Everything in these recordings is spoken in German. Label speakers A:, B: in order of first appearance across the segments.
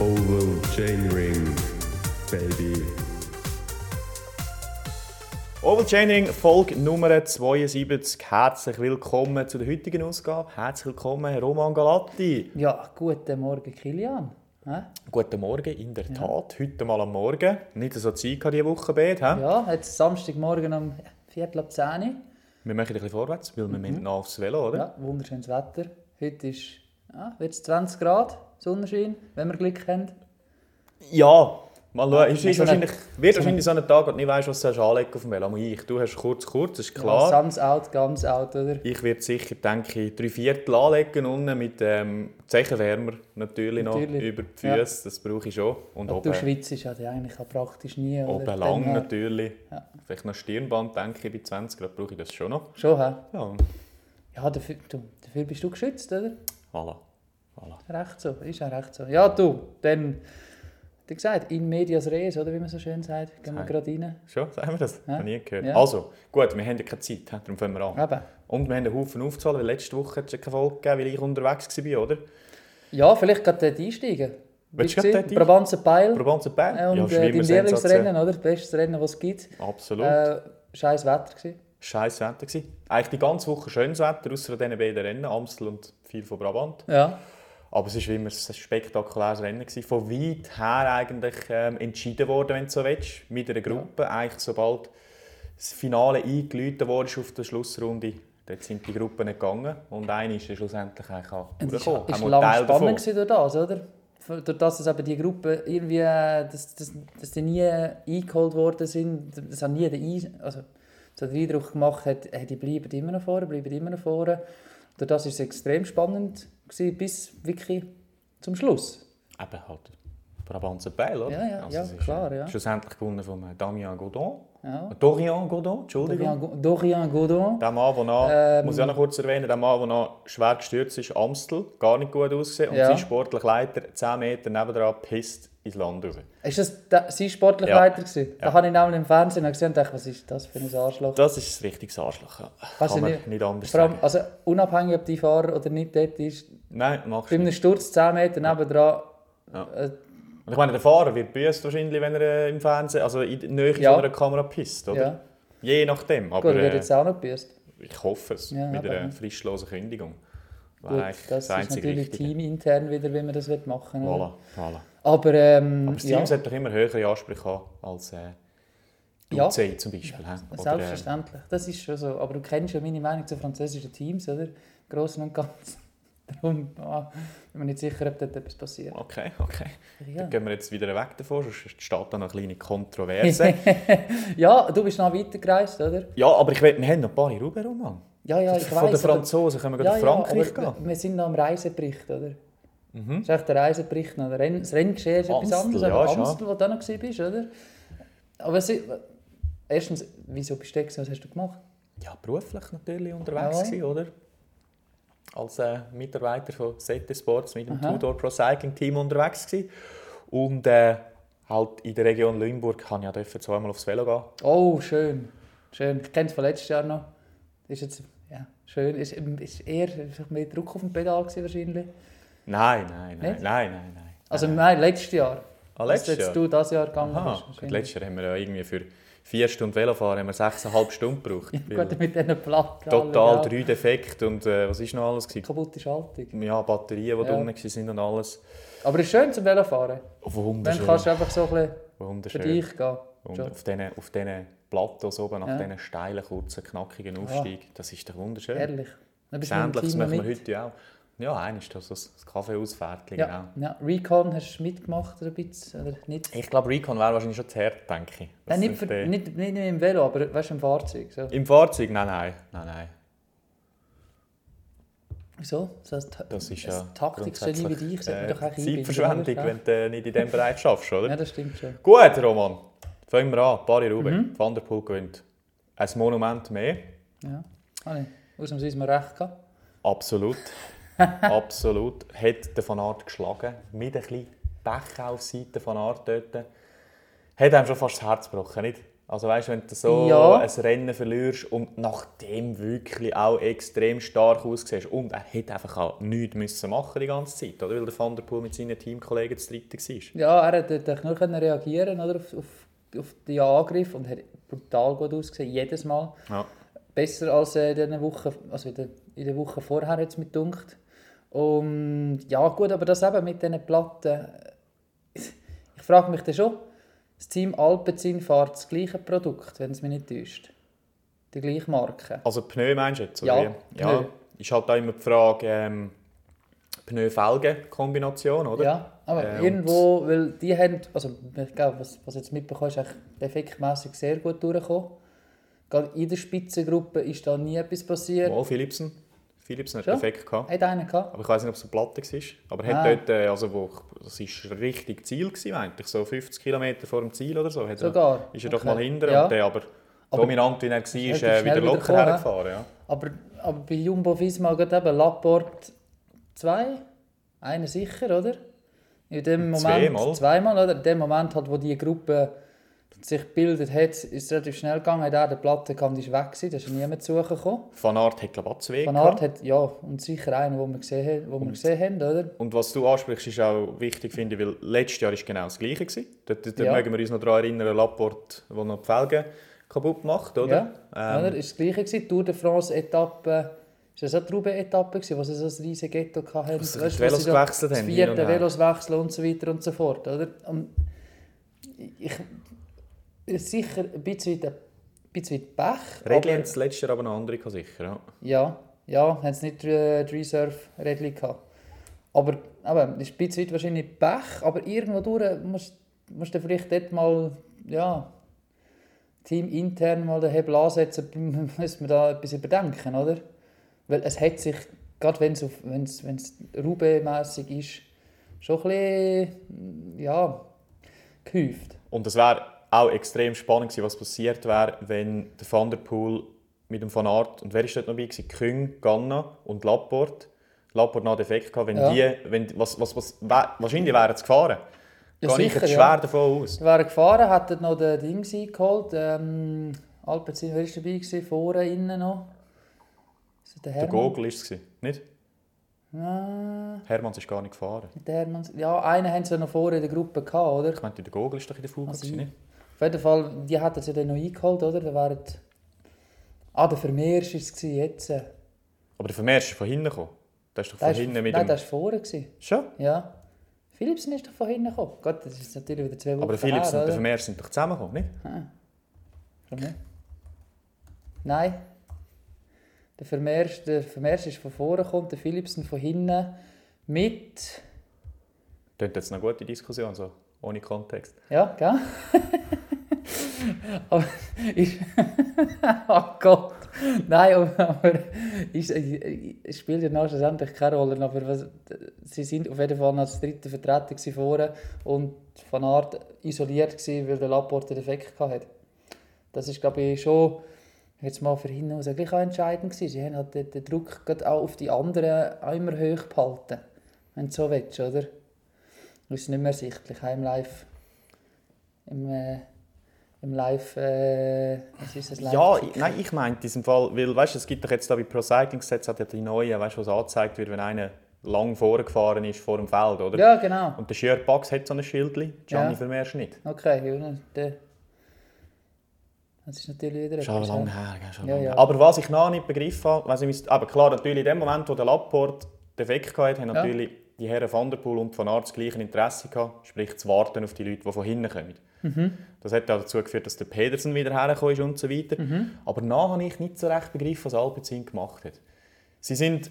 A: Oval Chainring, baby.
B: Oval Chaining, Folge Nummer 72. Herzlich willkommen zu der heutigen Ausgabe. Herzlich willkommen, Herr Roman Galatti.
C: Ja, guten Morgen, Kilian. Hä?
B: Guten Morgen, in der Tat. Heute mal am Morgen. Nicht so Zeit diese Woche, Beth. hä?
C: Ja, jetzt Samstagmorgen um Viertel ab 10 Uhr.
B: Wir machen ein bisschen vorwärts, weil wir müssen noch aufs Velo, oder?
C: Ja, wunderschönes Wetter. Heute ist, ja, wird es 20 Grad, Sonnenschein, wenn wir Glück haben.
B: Ja, mal schauen. Ist,
C: so
B: ist wahrscheinlich, wird wahrscheinlich so ein Tag, wo du nicht weißt, was du anlegen auf dem Velo. Ich, du hast kurz, kurz, ist
C: Ja,
B: klar.
C: Sams out, ganz out, oder?
B: Ich werde sicher, denke ich, drei Viertel anlegen unten mit ähm, Zechenwärmer natürlich, noch
C: Natürlich.
B: über die
C: Ja.
B: Füße. Das brauche ich schon. Und
C: Und du
B: oben,
C: schwitzt ja eigentlich auch praktisch nie.
B: oben
C: Dann,
B: lang
C: äh,
B: natürlich.
C: Ja.
B: Vielleicht noch Stirnband, denke ich, bei 20 Grad brauche ich das schon noch.
C: Schon, hä?
B: Ja,
C: Ja, dafür, du, dafür bist du geschützt, oder?
B: voilà. Voilà.
C: Recht so, ist auch recht so. Ja, du, dann, wie gesagt, in medias res, oder wie man so schön sagt, gehen wir gerade rein.
B: Schon, sagen wir das?
C: Ja.
B: Noch nie gehört.
C: Ja.
B: Also, gut, wir haben ja keine Zeit, darum fangen wir an.
C: Eben.
B: Und wir haben einen Haufen aufzahlen, weil letzte Woche hat es ja keine Folge gegeben, weil ich unterwegs war, oder?
C: Ja, vielleicht gerade dort einsteigen.
B: Willst du gerade
C: Brabanzer Peil.
B: Brabanzer Bern?
C: Äh, und
B: ja,
C: äh, dein. Lieblingsrennen, oder? Das beste Rennen, das es gibt.
B: Absolut.
C: Äh, scheiß Wetter gewesen.
B: Scheiß Wetter gewesen. Eigentlich die ganze Woche schönes Wetter, außer diesen beiden Rennen, Amstel und viel von Brabant.
C: Ja.
B: Aber es war immer ein spektakuläres Rennen. Gewesen. Von weit her eigentlich ähm, entschieden worden, wenn du so willst, mit einer Gruppe. Eigentlich sobald das Finale eingeläutet wurde auf der Schlussrunde, dort sind die Gruppen gegangen. Und eine ist schlussendlich eigentlich auch
C: Und es
B: durchgekommen.
C: war lange spannend durch das, oder? Durch das, dass eben die Gruppe irgendwie, äh, dass, dass, dass die nie eingeholt worden sind, das hat nie den, Ein- also, so den Eindruck gemacht, hat, hey, die bleiben immer noch vorne, bleiben immer noch vorne. Durch das war es extrem spannend gewesen, bis wirklich zum Schluss.
B: Eben halt Brabanzer Beil, oder?
C: Ja, ja, ja,
B: es ist,
C: klar, ja.
B: Schlussendlich gewonnen von äh, Damien Godon.
C: Ja.
B: Dorian Godon, Entschuldigung.
C: Dorian, Dorian Godon.
B: Der Mann, der noch,
C: Ähm,
B: muss ich auch noch kurz erwähnen, der Mann, der noch schwer gestürzt ist, Amstel, gar nicht gut ausgesehen. Und
C: Ja.
B: sein sportlicher Leiter 10 Meter nebendran pisst ins Land raus.
C: Ist das der, sein sportlicher
B: Ja.
C: Leiter gewesen? Da
B: Ja.
C: habe ich nämlich im Fernsehen gesehen und dachte, was ist das für ein Arschloch?
B: Das ist ein richtiges Arschloch. ja. Kann man
C: nicht.
B: nicht, anders
C: Vor allem,
B: sagen.
C: also unabhängig, ob die Fahrer oder nicht dort ist,
B: Nein, machst
C: bei einem
B: nicht.
C: Sturz 10 Meter nebendran,
B: Ja.
C: äh,
B: Und ich meine, der Fahrer wird büßt wahrscheinlich, wenn er äh, im Fernsehen, also in der Nähe
C: Ja.
B: von einer Kamera pisst, oder?
C: ja.
B: Je nachdem. Aber
C: Gut, wird
B: äh,
C: jetzt auch noch gebüßt.
B: ich hoffe es,
C: Ja,
B: mit einer frischlosen Kündigung.
C: Gut,
B: eigentlich
C: das ist natürlich
B: Richtige.
C: teamintern wieder, wie man das machen will.
B: Voilà, voilà.
C: Aber, ähm,
B: Aber das Team
C: ja,
B: sollte doch immer höhere Ansprüche haben als äh,
C: Ja.
B: UCI zum Beispiel. hä? Oder, äh,
C: selbstverständlich. Das ist schon so. Aber du kennst ja meine Meinung zu französischen Teams, oder? Im Großen und Ganzen. Darum ah, bin mir nicht sicher, ob dort etwas passiert.
B: Okay, okay.
C: Ja.
B: Dann gehen wir jetzt wieder weg davon, sonst steht da noch eine kleine Kontroverse.
C: ja, du bist noch weitergereist, oder?
B: ja, aber ich will, wir haben noch ein paar in Ruben, Roman.
C: Ja, ja, ich
B: Von den
C: weiss,
B: Franzosen können wir
C: Ja,
B: ja,
C: ja,
B: nach Frankreich
C: aber
B: gehen.
C: wir sind noch am Reisebericht, oder?
B: Mhm.
C: Das ist echt der Reisebericht. noch. Renn, das Renngeschehen ist etwas
B: Amstel,
C: anderes,
B: ja,
C: aber
B: ja.
C: Amstel, wo du auch noch bist, oder? Aber sie, erstens, wieso bist du da? Was hast du gemacht?
B: Ja, beruflich natürlich unterwegs
C: Ja.
B: gewesen, oder? Als äh, Mitarbeiter von CT Sports mit dem. Tudor Pro Cycling Team unterwegs gewesen. Und äh, halt in der Region Lüneburg kann ich ja zweimal aufs Velo gehen.
C: Oh, schön. Schön. Ich kenne es von letztes Jahr noch. Ist jetzt, ja, schön. Ist, ist eher mehr Druck auf dem Pedal gewesen, wahrscheinlich.
B: Nein, nein, nein,
C: Nicht?
B: nein, nein, nein.
C: Also
B: nein.
C: nein, letztes Jahr.
B: Ah, letztes Jahr?
C: du dieses Jahr gegangen
B: Aha,
C: bist.
B: letztes Jahr haben wir ja irgendwie für vier Stunden Velofahren haben wir sechseinhalb Stunden gebraucht.
C: Gut, mit diesen Platten.
B: Total
C: alle,
B: drei Defekte und äh, was ist noch alles?
C: ja.
B: Gewesen?
C: Kaputte Schaltung.
B: Ja, Batterien, die
C: Ja.
B: unten sind und alles.
C: Aber es ist schön zum Velofahren. Dann
B: Wunderschön.
C: kannst du einfach so ein bisschen für
B: Wunderschön.
C: dich gehen.
B: Und auf diesen, auf diesen Plateaus oben, nach
C: Ja.
B: diesen steilen, kurzen, knackigen Aufstieg, das ist doch wunderschön.
C: Ehrlich. Dann
B: Ähnliches machen wir heute ja auch. Ja, eines ist das, das Kaffeeausfährtchen,
C: Ja, ja. Recon hast du mitgemacht oder ein bisschen? Oder nicht?
B: genau. Ich glaube, Recon wäre wahrscheinlich schon zu hart, denke ich. Das
C: Nein, nicht, für,
B: äh,
C: nicht, nicht im Velo, aber weißt im Fahrzeug. So.
B: Im Fahrzeug? Nein, nein, nein, nein.
C: Wieso? So ein,
B: Das ist ja
C: Taktikgenie wie dich sollte man doch auch einbinden,
B: Zeitverschwendung, wenn du äh, nicht in diesem Bereich schaffst, oder?
C: Ja, das stimmt schon.
B: Gut, Roman. Fangen wir an. Pari Rube.
C: Mhm.
B: Van der Poel gewinnt. Ein Monument mehr.
C: Ja. Habe ich ausnahmsweise mal recht gehabt.
B: Absolut. Absolut. Hat den Van Aert geschlagen. Mit ein bisschen Pech auf Seite von Aert dort. Hat einem schon fast das Herz gebrochen, nicht? Also weißt, wenn du so
C: Ja.
B: ein Rennen verlierst und nachdem wirklich auch extrem stark aussiehst und er hätte einfach auch nichts müssen machen die ganze Zeit, oder? weil der Van der Poel mit seinen Teamkollegen das dritte war.
C: Ja, er hat dort nur können reagieren oder, auf, auf, auf die Angriffe und hat brutal gut ausgesehen, jedes Mal.
B: Ja.
C: Besser als äh, in den Wochen, also in der, in der Woche vorher hat es mir gedunkt. Und ja gut, aber das eben mit diesen Platten, ich frage mich dann schon, das Team Alpecin fährt das gleiche Produkt, wenn es mich nicht täuscht. Die gleiche Marke.
B: Also Pneu meinst du jetzt?
C: Ja,
B: wie? ja.
C: Pneu.
B: Ist halt auch immer die Frage, ähm, Pneu-Felgen-Kombination, oder?
C: Ja, aber
B: Äh,
C: irgendwo, weil die haben, also ich glaube, was, was jetzt mitbekommst, ist eigentlich defektmässig sehr gut durchgekommen. Gerade in der Spitzengruppe ist da nie etwas passiert.
B: Mal Philipsen. Philipsen hat
C: Schon?
B: perfekt gehabt.
C: Hat einer gehabt?
B: Aber ich weiß nicht, ob es eine Platte war. Aber er
C: Ah.
B: hat dort, äh, also wo, das war richtig Ziel, gewesen, eigentlich. so 50 km vor dem Ziel oder so. Hat er-
C: Sogar?
B: Ist er doch
C: Okay.
B: mal hinter
C: Ja.
B: und der aber,
C: Aber-
B: dominant wie er war, ist äh, wieder
C: wieder
B: locker
C: gekommen,
B: hergefahren. Ja.
C: Aber, aber bei Jumbo Visma geht eben Laporte zwei, einer sicher, oder? In dem Moment,
B: Zweimal.
C: zweimal, oder? In dem Moment, halt, wo die Gruppe sich gebildet hat, ist es relativ schnell gegangen. Hat er die Platte kam, die ist weg gewesen, da ist niemand zu suchen gekommen.
B: Van Aert hat glaube ich auch zwei
C: Van. Aert hat, ja, und sicher einen, den wir gesehen, haben- wo wir gesehen haben, oder?
B: Und was du ansprichst, ist auch wichtig, finde ich, weil letztes Jahr war genau das Gleiche. Gewesen. Dort, dort
C: Ja.
B: mögen wir uns noch daran erinnern, Laporte, der noch die Felgen kaputt macht, oder?
C: Ja,
B: Ähm,
C: oder? Ist das Gleiche gewesen. Tour de France Etappe, ist das auch die Roubaix-Etappe gewesen, wo sie so ein riesiges Ghetto hatten?
B: sie
C: Weißt
B: die Velos
C: da
B: gewechselt
C: das
B: haben,
C: vierte
B: und her.
C: Velos wechseln und so weiter und so fort, oder? Und ich, ist sicher ein bisschen, ein bisschen Pech. Aber-
B: haben das letztes Jahr aber noch andere gehabt, sicher. Ja.
C: Ja, ja, haben sie nicht äh, die Reserve-Rädchen gehabt. Aber eben, ist ein bisschen wahrscheinlich Pech, aber irgendwo durch musst, musst du vielleicht dort mal, ja, teamintern mal den Hebel ansetzen, müssen wir da etwas überdenken, oder? Weil es hat sich, gerade wenn es, auf- wenn es, wenn es Roubaix-mässig ist, schon ein bisschen, ja, gehäuft.
B: Und es wäre auch extrem spannend gewesen, was passiert wäre, wenn der Van der Poel mit dem Van Aert und wer ist dort noch dabei gewesen? Küng, Ganna und Laporte. Laporte noch defekt gehabt, wenn
C: Ja.
B: die, wenn, was, was, was, wahrscheinlich wären sie gefahren.
C: Ja,
B: Gehe ich
C: sicher,
B: jetzt
C: ja.
B: schwer davon aus.
C: Sie wären gefahren, hätten noch den Dings eingeholt. Ähm, Alpecin, wer war dabei? Gewesen? Vorne, innen noch. Der
B: Der? Gogel war es. Nicht?
C: Ah,
B: Hermanns ist gar nicht gefahren.
C: der Hermann. Ja, einen haben sie noch vorne in der Gruppe gehabt, oder?
B: Ich meinte, der Gogel ist doch in der Fuge.
C: Also
B: nicht?
C: Auf jeden Fall, die hätten sie dann noch eingeholt, oder? Da wären... Ah, der Vermeersch war es jetzt. Der
B: Aber der Vermeer ist von hinten gekommen. Der ist doch von hinten
C: nein,
B: mit
C: der
B: dem...
C: war vorne.
B: Schon?
C: Ja. Philipsen ist doch von hinten gekommen. Gott, das ist natürlich wieder zwei Wochen
B: Aber der Philips
C: her,
B: und der
C: oder?
B: Vermeer sind doch zusammengekommen, nicht?
C: Vermeer? Nein. Der Vermeersch, der Vermeersch ist von vorne gekommen, der Philipsen von hinten mit...
B: Das jetzt eine gute Diskussion, so ohne Kontext.
C: Ja, gell? aber ist... oh Gott! Nein, aber, ist, spielt ja schlussendlich keine Rolle. Aber was, sie sind auf jeden Fall als dritte Vertreter gewesen vorne und von Art isoliert gewesen, weil der Laporte den Defekt hatte. Das ist, glaube ich, schon jetzt mal für hinten auch entscheidend gewesen. Sie haben halt den, Druck auch auf die anderen auch immer hoch behalten, wenn du so willst, oder? Das ist nicht mehr im Live... Im, äh, im Live... Äh, was ist das?
B: Ja,
C: Live
B: ich, nein, ich meine in diesem Fall, weil weißt, es gibt doch jetzt da bei Pro Cycling Sets hat ja die neuen, weißt, was angezeigt wird, wenn einer lang vorgefahren ist vor dem Feld, oder?
C: Ja, genau.
B: Und der Jörg Bax hat so ein Schildli, Gianni
C: Ja.
B: Vermeersch nicht.
C: Okay, ja, der... Das ist natürlich wieder
B: Schon lange
C: ja.
B: her, gell, schon
C: Ja,
B: lange
C: ja.
B: Aber was ich noch nicht begriffen habe, weiss ich, aber klar, natürlich in dem Moment, wo der Laporte defekt hatte, haben
C: Ja.
B: natürlich die Herren Van der Poel und Van Aert das gleiche Interesse gehabt, sprich zu warten auf die Leute, die von hinten kommen.
C: Mhm.
B: Das hat auch dazu geführt, dass der Pedersen wieder hergekommen ist und so weiter.
C: Mhm.
B: Aber nachher habe ich nicht so recht begriffen, was Alpecin gemacht hat. Sie sind...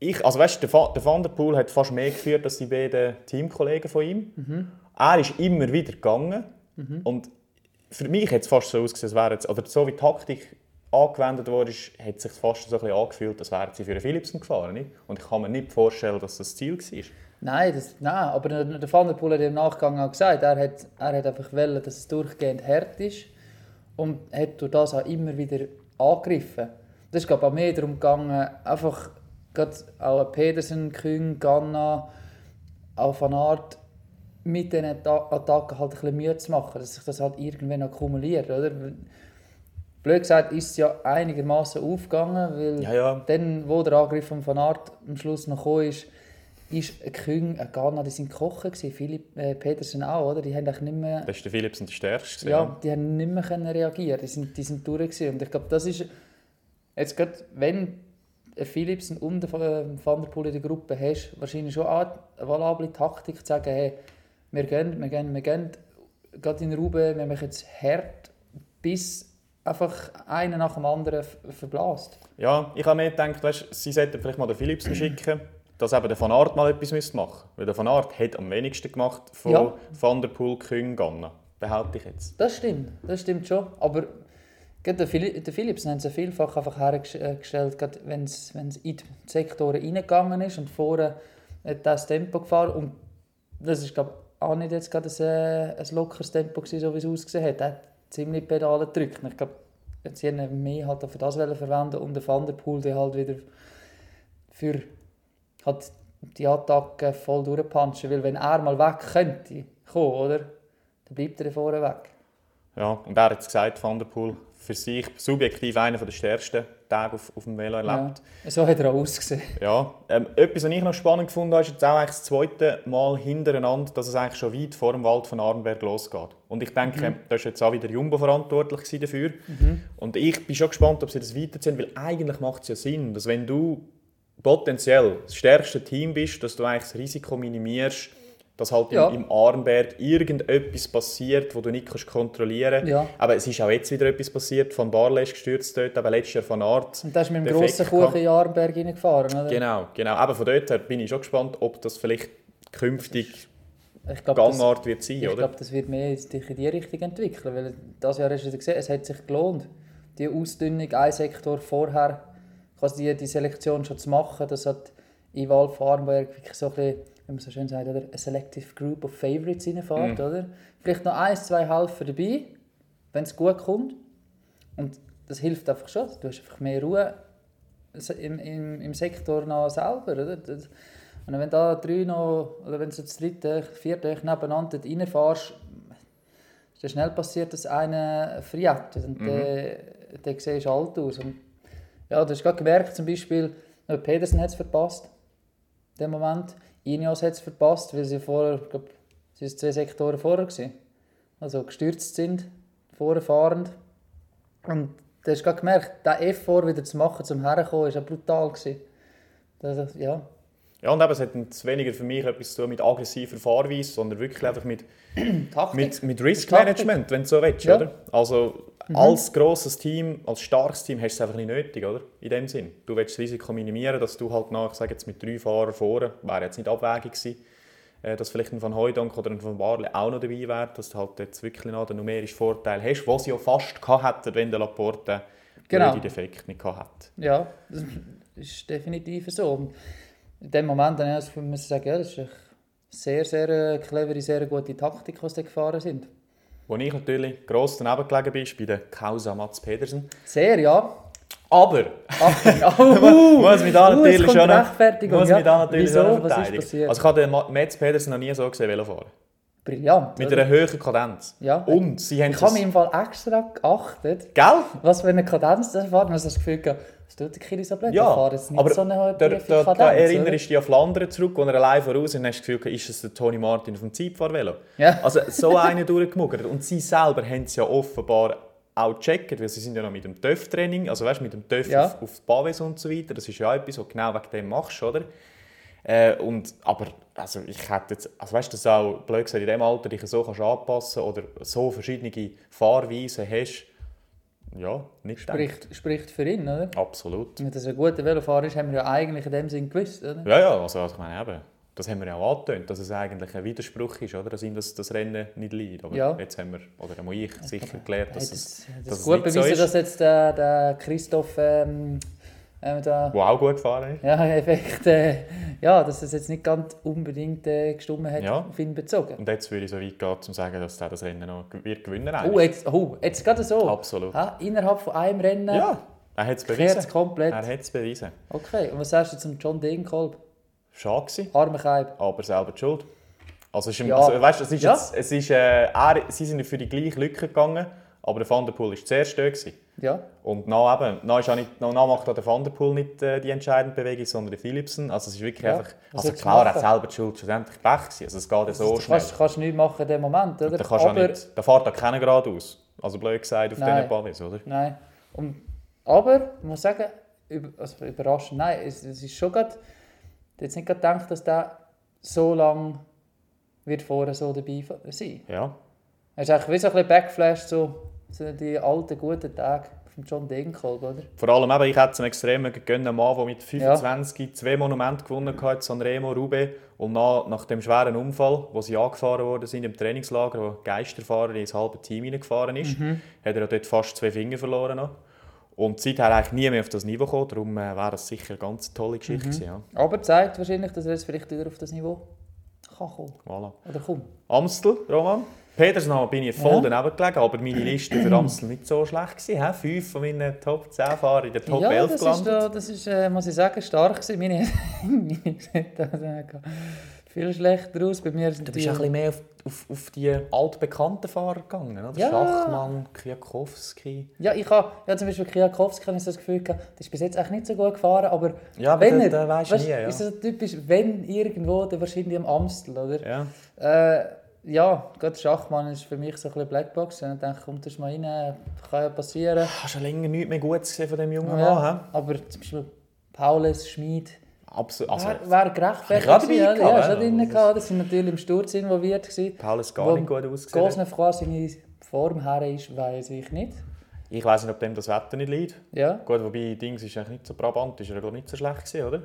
B: Ich, also weißt, der, der Van der Poel hat fast mehr geführt als die beiden Teamkollegen von ihm.
C: Mhm.
B: Er ist immer wieder gegangen. Und für mich hat es fast so ausgesehen, als wäre jetzt, oder so wie die Taktik angewendet wurde, hat sich fast so ein bisschen angefühlt, als wären sie für einen Philipsen gefahren. Nicht? Und ich kann mir nicht vorstellen, dass das das Ziel war.
C: Nein, das, nein, aber der, der Van der Poel hat im Nachgang auch gesagt, er hat, er hat einfach wollen, dass es durchgehend hart ist und hat durch das auch immer wieder angegriffen. Das ist glaube ich auch mehr darum gegangen, einfach gerade auch Pedersen, Küng, Ganna, auch Van Aert mit diesen Atta- Attacken halt ein bisschen Mühe zu machen, dass sich das halt irgendwann akkumuliert, oder? Blöd gesagt ist es ja einigermaßen aufgegangen, weil
B: Ja, ja.
C: dann, wo der Angriff von Van Aert am Schluss noch gekommen ist, ist ein Küng, ein Ghana, die sind kochen gewesen, Philipp äh, Petersen auch, oder? Die haben nicht mehr,
B: Das ist der Philips und der Stärkste.
C: ja, die haben nicht mehr können reagieren, die sind, die sind durch gewesen. und ich glaube, das ist jetzt gerade, wenn Philipsen und ein äh, Van der Poel in der Gruppe hast, wahrscheinlich schon eine valable Taktik zu sagen, hey, wir gehen, wir gehen, wir gehen, gerade in Ruben, wir machen jetzt hart, bis einfach einer nach dem anderen verblasst.
B: Ja, ich habe mir gedacht, weißt, sie sollten vielleicht mal den Philipsen schicken, dass eben der Van Aert mal etwas machen müsste. Weil der Van Aert hat am wenigsten gemacht von
C: Ja.
B: Van der Poel, Küng, Ganna. Behaupte ich jetzt.
C: Das stimmt, das stimmt schon. Aber der, Phili der Philips haben sie vielfach einfach hergestellt, gerade wenn es in die Sektoren reingegangen ist und vorne hat das Tempo gefahren. Und das ist glaube ich auch nicht jetzt gerade ein, äh, ein lockeres Tempo gewesen, so wie es ausgesehen hat. Ziemlich Pedale gedrückt. Und Ich glaube, sie haben mehr halt für das verwenden und der Van der Poel, der halt wieder für halt die Attacke voll durchpunchen. Weil wenn er mal weg könnte kommen, oder? Dann bleibt er vorne weg.
B: Ja, und er hat es gesagt, Van der Poel, für sich subjektiv einer der stärksten Tage auf, auf dem Velo erlebt.
C: Ja, so hat er auch ausgesehen.
B: Ja, ähm, etwas, was ich noch spannend gefunden habe, ist jetzt auch eigentlich das zweite Mal hintereinander, dass es eigentlich schon weit vor dem Wald von Arnberg losgeht. Und ich denke, da ist jetzt auch wieder Jumbo verantwortlich dafür. Und ich bin schon gespannt, ob sie das weiterziehen, weil eigentlich macht es ja Sinn, dass wenn du potenziell das stärkste Team bist, dass du eigentlich das Risiko minimierst, dass halt
C: Ja.
B: im, im Arnberg irgendetwas passiert, wo du nicht kannst kontrollieren kannst.
C: Ja.
B: Aber es ist auch jetzt wieder etwas passiert. Von Barley ist gestürzt dort, aber letztes Jahr von Art.
C: Und da ist mit dem grossen. Kuchen in Arnberg reingefahren, oder?
B: Genau, genau. Aber von dort her bin ich schon gespannt, ob das vielleicht künftig
C: Ich glaube, das,
B: Gangart wird sein,
C: ich
B: oder?
C: glaub, das wird mehr sich in die Richtung entwickeln, weil das Jahr hast du gesehen, es hat sich gelohnt, die Ausdünnung, ein Sektor vorher, quasi die, die Selektion schon zu machen, dass hat in Val von Arnberg wirklich so ein bisschen, wie man so schön sagt, oder, a selective group of favorites reinfährt, oder? Vielleicht noch ein, zwei Helfer dabei, wenn es gut kommt. Und das hilft einfach schon. Du hast einfach mehr Ruhe im, im, im Sektor noch selber. Oder? Das, und wenn da drei noch, oder wenn du das dritte, vierte nebeneinander reinfährst, ist dann schnell passiert, dass einer friert. Und der, der sieht alt aus. Und ja, du hast gerade gemerkt, zum Beispiel, äh, Pedersen hat es verpasst. Dem Moment. Ineos hat es verpasst, weil sie vorher, ich glaube, sie waren zwei Sektoren vorher. Gewesen. Also gestürzt sind, vorher fahrend. Und du hast gerade gemerkt, der Effort wieder zu machen, zum Herkommen, war brutal. Das, ja.
B: Ja, und eben, es hat jetzt weniger für mich etwas zu tun mit aggressiver Fahrweise, sondern wirklich einfach mit, mit, mit Risk Management, wenn du so willst,
C: Ja.
B: oder? Also als grosses Team, als starkes Team hast du es einfach nicht nötig, oder? In dem Sinn. Du willst das Risiko minimieren, dass du halt nach, ich sage jetzt mit drei Fahrern vorne, wäre jetzt nicht abwägig gewesen, äh, dass vielleicht ein Van Hooijdonk oder ein Van Barle auch noch dabei wäre, dass du halt jetzt wirklich noch den numerischen Vorteil hast, was sie ja fast gehabt hätten, wenn der Laporte
C: Genau.
B: den Defekt nicht gehabt hätte.
C: Ja, das ist definitiv so. In dem Moment dann muss man sagen, ja, das ist eine sehr, sehr äh, clevere, sehr gute Taktik, was sie gefahren sind.
B: Wo ich natürlich gross daneben gelegen bin, ist bei der Causa Mats Pedersen.
C: Sehr, ja.
B: Aber,
C: Ach, oh,
B: muss mich da
C: uh,
B: natürlich
C: kommt
B: schon muss mich da natürlich
C: Wieso?
B: schon verteidigen. Also ich habe den Ma- Mats Pedersen noch nie so gesehen Velofahren.
C: Brillant.
B: Mit
C: oder?
B: einer hohen Kadenz.
C: Ja.
B: Und sie haben
C: ich habe mich im Fall extra geachtet,
B: Gell?
C: was für eine Kadenz das war. Ich habe das Gefühl, gehabt, was tut der Kiri so blöd?
B: Ja,
C: Der
B: aber
C: so eine
B: da,
C: tiefe
B: da, da
C: Kadenz,
B: erinnerst du dich an Flandern zurück, wo er allein voraus ist und hast das Gefühl, ist es der Tony Martin auf dem Zeitfahrvelo?
C: Ja.
B: Also so einen durchgemuggert. Und sie selber haben es ja offenbar auch gecheckt, weil sie sind ja noch mit dem TÜV-Training, also weißt, mit dem TÜV
C: Ja.
B: auf, auf die Paves und so weiter. Das ist ja etwas, was genau wegen dem machst, oder? Äh, und, aber also ich hätte jetzt, also weißt du, dass du auch blöd gesagt, in dem Alter dich so kannst anpassen oder so verschiedene Fahrweisen hast, ja, nicht
C: Spricht, spricht für ihn, oder?
B: Absolut.
C: Wenn das ein guter Velofahrer ist, haben wir ja eigentlich in dem Sinn gewusst, oder?
B: Ja, ja, also, also ich meine eben, das haben wir ja auch angetönt, dass es eigentlich ein Widerspruch ist, oder? dass ihm das, das Rennen nicht liegt. Aber
C: Ja.
B: jetzt haben wir, oder muss ich sicher gelernt, dass es,
C: hat
B: dass
C: das
B: es
C: gut
B: nicht so
C: bewiesen,
B: ist.
C: dass jetzt der, der Christoph ähm, ähm, da,
B: Wo auch gut gefahren ist.
C: ja, effekt, äh, ja, dass es jetzt nicht ganz unbedingt äh, gestummen hat
B: Ja.
C: auf ihn bezogen.
B: Und jetzt würde ich so weit gehen, um zu sagen, dass der das Rennen noch wird gewinnen
C: Oh,
B: eigentlich.
C: jetzt, oh, jetzt gerade so.
B: Absolut.
C: Ah, innerhalb von einem Rennen
B: Ja, er hat es bewiesen.
C: es komplett.
B: Er hat es bewiesen.
C: Okay, und was sagst du zum John Degenkolb?
B: Schade gewesen,
C: Armer Keib.
B: aber selber die schuld. Also, es ist,
C: Ja.
B: also weißt, es ist
C: Ja.
B: jetzt, es ist, äh, er, sie sind für die gleiche Lücke gegangen, aber der Van der Poel war zuerst da. Gewesen.
C: Ja,
B: Und nach, eben, nach, ist auch nicht, nach macht auch der Van der Poel nicht äh, die entscheidende Bewegung, sondern der Philipsen. Also es ist wirklich
C: Ja,
B: einfach... Also
C: du
B: klar, er hat selber die Schuld schlussendlich Pech gewesen. Also es geht ja so
C: du
B: schnell.
C: kannst, kannst nichts machen in dem Moment, oder?
B: Da kannst du
C: aber,
B: nicht... Da fährt auch keiner geradeaus. Also blöd gesagt auf diesen Pavis, oder?
C: Nein. Und, aber, ich muss sagen, über, also überraschend, nein, es, es ist schon gerade, jetzt nicht gerade gedacht, dass der so lange wird vorher so dabei sein.
B: Ja.
C: Es ist eigentlich wie so ein bisschen Backflash, so, so die alten, guten Tage von John Degenkolb, oder?
B: Vor allem eben, ich hätte es ihm extrem gegönnt, ein Mann, der mit 25 zwei Monumente gewonnen hat, Sanremo, Roubaix. Und nach, nach dem schweren Unfall, wo sie angefahren worden sind im Trainingslager, wo ein Geisterfahrer ins halbe Team hineingefahren ist,
C: Mhm.
B: hat er ja dort fast zwei Finger verloren. Noch. Und seither eigentlich nie mehr auf das Niveau gekommen. Darum äh, wäre das sicher eine ganz tolle Geschichte
C: Mhm.
B: gewesen. Ja.
C: Aber zeigt wahrscheinlich, dass er jetzt vielleicht wieder auf das Niveau kann kommen.
B: Voilà.
C: Oder kommt.
B: Amstel, Roman. Petersnamen bin ich voll
C: Ja.
B: daneben gelegen, aber meine Liste für Amstel nicht so schlecht gewesen. hä? Fünf von meinen Top 10 Fahrer in der Top
C: ja,
B: 11
C: das
B: gelandet.
C: äh, das ist äh, muss ich sagen, stark gewesen. Meine, äh, viel schlechter aus. Bei mir sind
B: Du bist ein bisschen mehr auf, auf, auf die altbekannten Fahrer gegangen, oder?
C: Ja.
B: Schachmann, Kwiatkowski.
C: Ja, ich habe ja, zum Beispiel Kiakowski habe ich so das Gefühl gehabt, der ist bis jetzt eigentlich nicht so gut gefahren, aber
B: Ja, aber
C: wenn er, weißt,
B: nie, ja.
C: ist so typisch, wenn irgendwo, dann wahrscheinlich am Amstel, oder?
B: Ja.
C: Äh, ja, gerade Schachmann ist für mich so ein bisschen Blackbox. Und ich denke, komm, das mal rein, kann ja passieren.
B: Hast du länger nichts mehr Gutes gesehen von dem jungen
C: Ja,
B: Mann? hä?
C: aber zum Beispiel Paulus, Schmid,
B: Absolut. Also,
C: wer, wer gerechtfertigt gewesen,
B: dabei?
C: Ja,
B: gehabt,
C: schon
B: ja.
C: drin gehabt. Das sind natürlich im Sturz involviert gewesen.
B: Paulus gar nicht gut ausgesehen.
C: Gosnef quasi seine Form her ist, weiß ich nicht.
B: Ich weiß nicht, ob dem das Wetter nicht liegt.
C: Ja,
B: Gut, wobei Dings ist eigentlich nicht so Brabant, ist er nicht so schlecht gewesen, oder?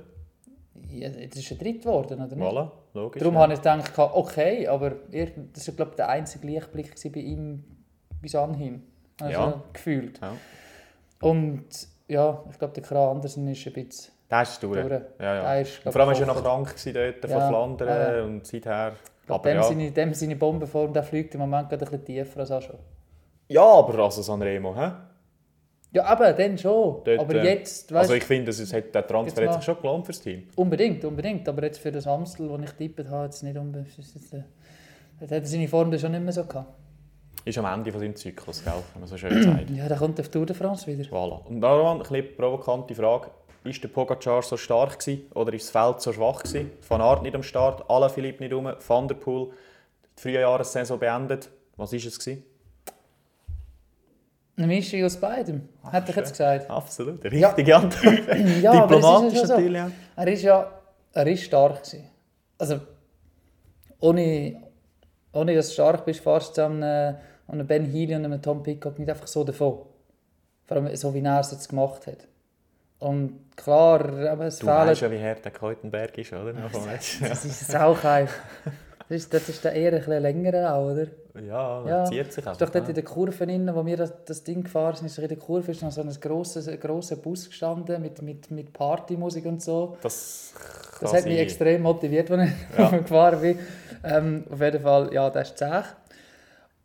C: ja das ist ein Dritt geworden, oder nicht?
B: Voilà, logisch.
C: Darum
B: ja.
C: habe ich gedacht, okay, aber irgend- das war glaube ich, der einzige Lichtblick bei ihm bis anhin. Also
B: Ja.
C: gefühlt.
B: Ja.
C: Und ja, ich glaube, der Kran Andersen ist ein bisschen
B: Der ist durch.
C: durch.
B: Ja, ja.
C: Der ist, glaub
B: vor allem war er noch krank dort
C: Ja,
B: von Flandern
C: ja.
B: und seither.
C: Ich glaube,
B: Aber
C: dem,
B: ja.
C: seine, dem seine Bombenform, der fliegt im Moment gerade ein bisschen tiefer als auch schon.
B: ja, aber also Sanremo, hä?
C: Ja, aber dann schon.
B: Dort,
C: aber
B: äh,
C: jetzt, weißt
B: Also ich finde, es hat- der Transfer
C: Jetzt
B: hat sich schon gelohnt fürs Team.
C: Unbedingt, unbedingt. Aber jetzt für das Amstel, das ich getippt habe, jetzt nicht unbedingt. Äh, das hat er seine Form dann schon nicht mehr so gehabt.
B: Ist am Ende von seinem Zyklus, gell? wenn man so schön sagt.
C: Ja, der kommt auf Tour de France wieder.
B: Voilà. Und darum eine bisschen provokante Frage. Ist der Pogacar so stark gewesen, oder ist das Feld so schwach gewesen? Van Aert nicht am Start, Alaphilippe nicht rum, Van der Poel die frühe Jahressaison beendet. Was war es? Gewesen?
C: Eine Mischung aus beidem, hätte ich jetzt gesagt.
B: Absolut, richtige
C: Ja.
B: Antwort.
C: Ja,
B: Diplomatisch
C: ja
B: natürlich.
C: So. Er ist ja er ist stark gewesen. Also, ohne, ohne dass du stark bist, fährst du an einem, an einem Ben Healy und einem Tom Pitcock nicht einfach so davon. Vor allem so, wie er es jetzt gemacht hat. Und klar, aber es
B: Du
C: fehlen...
B: weißt ja, wie hart der Keutenberg ist, oder? Match.
C: Das ist auch ein... Das ist, das ist der eher ein bisschen länger auch, oder?
B: Ja,
C: Ja,
B: ja zieht sich
C: ist doch dort in der Kurve, innen, wo wir das, das Ding gefahren sind, ist in der Kurve ist noch so ein grosser, grosser Bus gestanden mit, mit, mit Partymusik und so.
B: Das,
C: Das hat mich
B: sein.
C: extrem motiviert, als ich
B: Ja.
C: gefahren bin. Ähm, auf jeden Fall, ja, das ist zäh.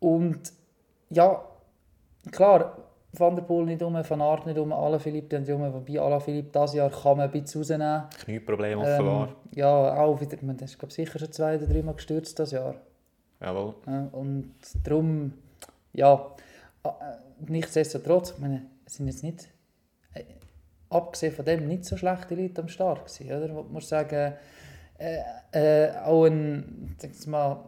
C: Und ja, klar, Van der Poel nicht um, Van Aert nicht um, Alaphilippe nicht um, wobei Alaphilippe dieses Jahr kann man ein bisschen rausnehmen.
B: Knieproblem offenbar.
C: Ähm, ja, auch wieder, man ist sicher schon zwei oder dreimal gestürzt dieses Jahr.
B: Jawohl.
C: Ja, und darum, ja, äh, nichtsdestotrotz, ich meine, sind jetzt nicht, äh, abgesehen von dem, nicht so schlechte Leute am Start gewesen, oder? Man muss sagen, äh, äh, auch ein, sag ich mal,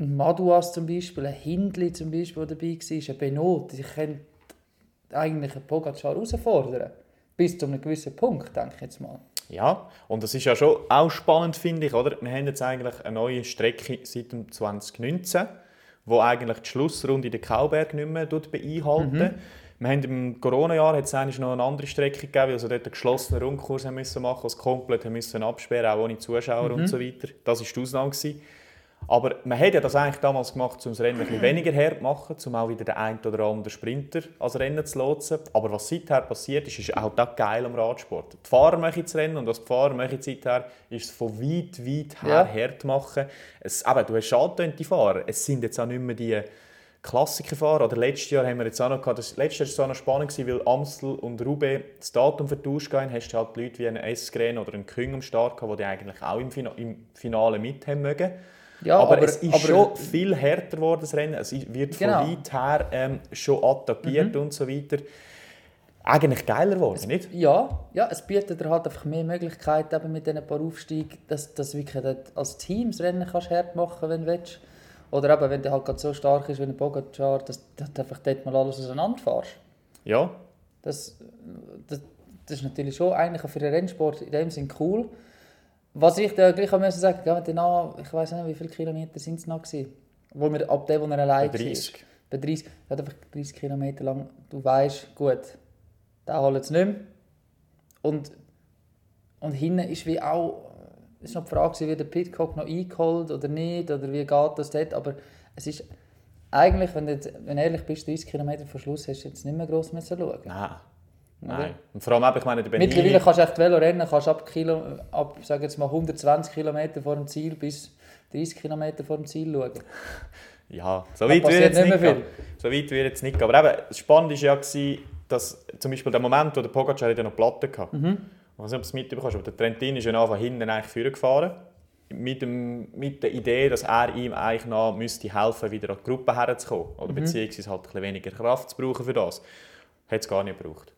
C: ein Maduas zum Beispiel, ein Hindli zum Beispiel, der dabei war, ein Benot, die können eigentlich einen Pogacar herausfordern. Bis zu einem gewissen Punkt, denke ich jetzt mal.
B: Ja, und das ist ja schon auch spannend, finde ich, oder? Wir haben jetzt eigentlich eine neue Strecke seit dem 2019, wo eigentlich die Schlussrunde den Kauberg nicht mehr beinhalten. Wir haben im Corona-Jahr hat es eigentlich noch eine andere Strecke gegeben, weil sie dort einen geschlossenen Rundkurs haben müssen machen mussten, komplett haben müssen absperren, auch ohne Zuschauer und so weiter. Das war die Ausnahme. Gewesen. Aber man hat ja das eigentlich damals gemacht, um das Rennen ein bisschen weniger hart zu machen, um auch wieder den einen oder anderen Sprinter als Rennen zu lotsen. Aber was seither passiert ist, ist auch das geil am Radsport. Die Fahrer machen das Rennen und was die Fahrer machen seither, ist es von weit, weit her
C: Ja.
B: hart machen. Es, eben, du hast schadtönte Fahrer. Es sind jetzt auch nicht mehr die Klassikerfahrer. Oder letztes Jahr haben wir jetzt auch noch gehabt, das, letztes Jahr war es auch noch spannend, gewesen, weil Amstel und Roubaix das Datum vertauscht haben, hast du halt Leute wie einen Eskren oder einen Küng am Start gehabt, die die eigentlich auch im, Fina im Finale mit haben mögen.
C: Ja,
B: aber,
C: aber-
B: es ist
C: aber-
B: schon viel härter geworden, das Rennen. Es wird von
C: Genau.
B: weit her ähm, schon attackiert und so weiter. Eigentlich geiler geworden, nicht?
C: Ja, ja, es bietet dir halt einfach mehr Möglichkeiten eben mit diesen paar Aufstiegen, dass dass du wirklich als Team das Rennen kannst hart machen wenn du willst. Oder eben, wenn der halt gerade so stark ist wie ein Pogacar, dass du einfach dort mal alles auseinanderfährst.
B: Ja,
C: Das, das, das ist natürlich schon eigentlich für den Rennsport in dem Sinn cool. Was ich da gleich müssen sagen, danach, ich weiß nicht, wie viele Kilometer sind es noch gewesen, wo wir ab dem, wo er allein
B: bei
C: war.
B: 30.
C: Bei 30, er hat einfach 30 Kilometer lang, du weißt, gut, den holen sie nicht mehr. Und, und hinten ist wie auch, es ist noch die Frage, wird der Pitcock noch eingeholt oder nicht, oder wie geht das dort, aber es ist eigentlich, wenn du, jetzt- wenn du ehrlich bist, 30 Kilometer vor Schluss hast du jetzt nicht mehr gross müssen schauen.
B: Nein. Nein. Und vor allem, eben, ich meine, der
C: Mittlerweile
B: Benini,
C: kannst du echt Velorennen kannst ab, Kilo, ab sag jetzt mal 120 Kilometer vor dem Ziel bis 30 Kilometer vor dem Ziel schauen.
B: ja, so weit wird jetzt
C: nicht
B: nicht
C: mehr.
B: So weit wird jetzt nicht gehen. Aber eben, das Spannende war ja, dass zum Beispiel der Moment, wo der Pogacar ja noch Platte hatte.
C: Mhm.
B: Ich weiß nicht, ob du es mitbekommst, aber der Trentin ist ja von hinten eigentlich vorgefahren. Mit, dem, mit der Idee, dass er ihm eigentlich noch müsste helfen wieder an die Gruppe herzukommen. Oder
C: Mhm.
B: beziehungsweise halt ein bisschen weniger Kraft zu brauchen für das. Hat es gar nicht gebraucht.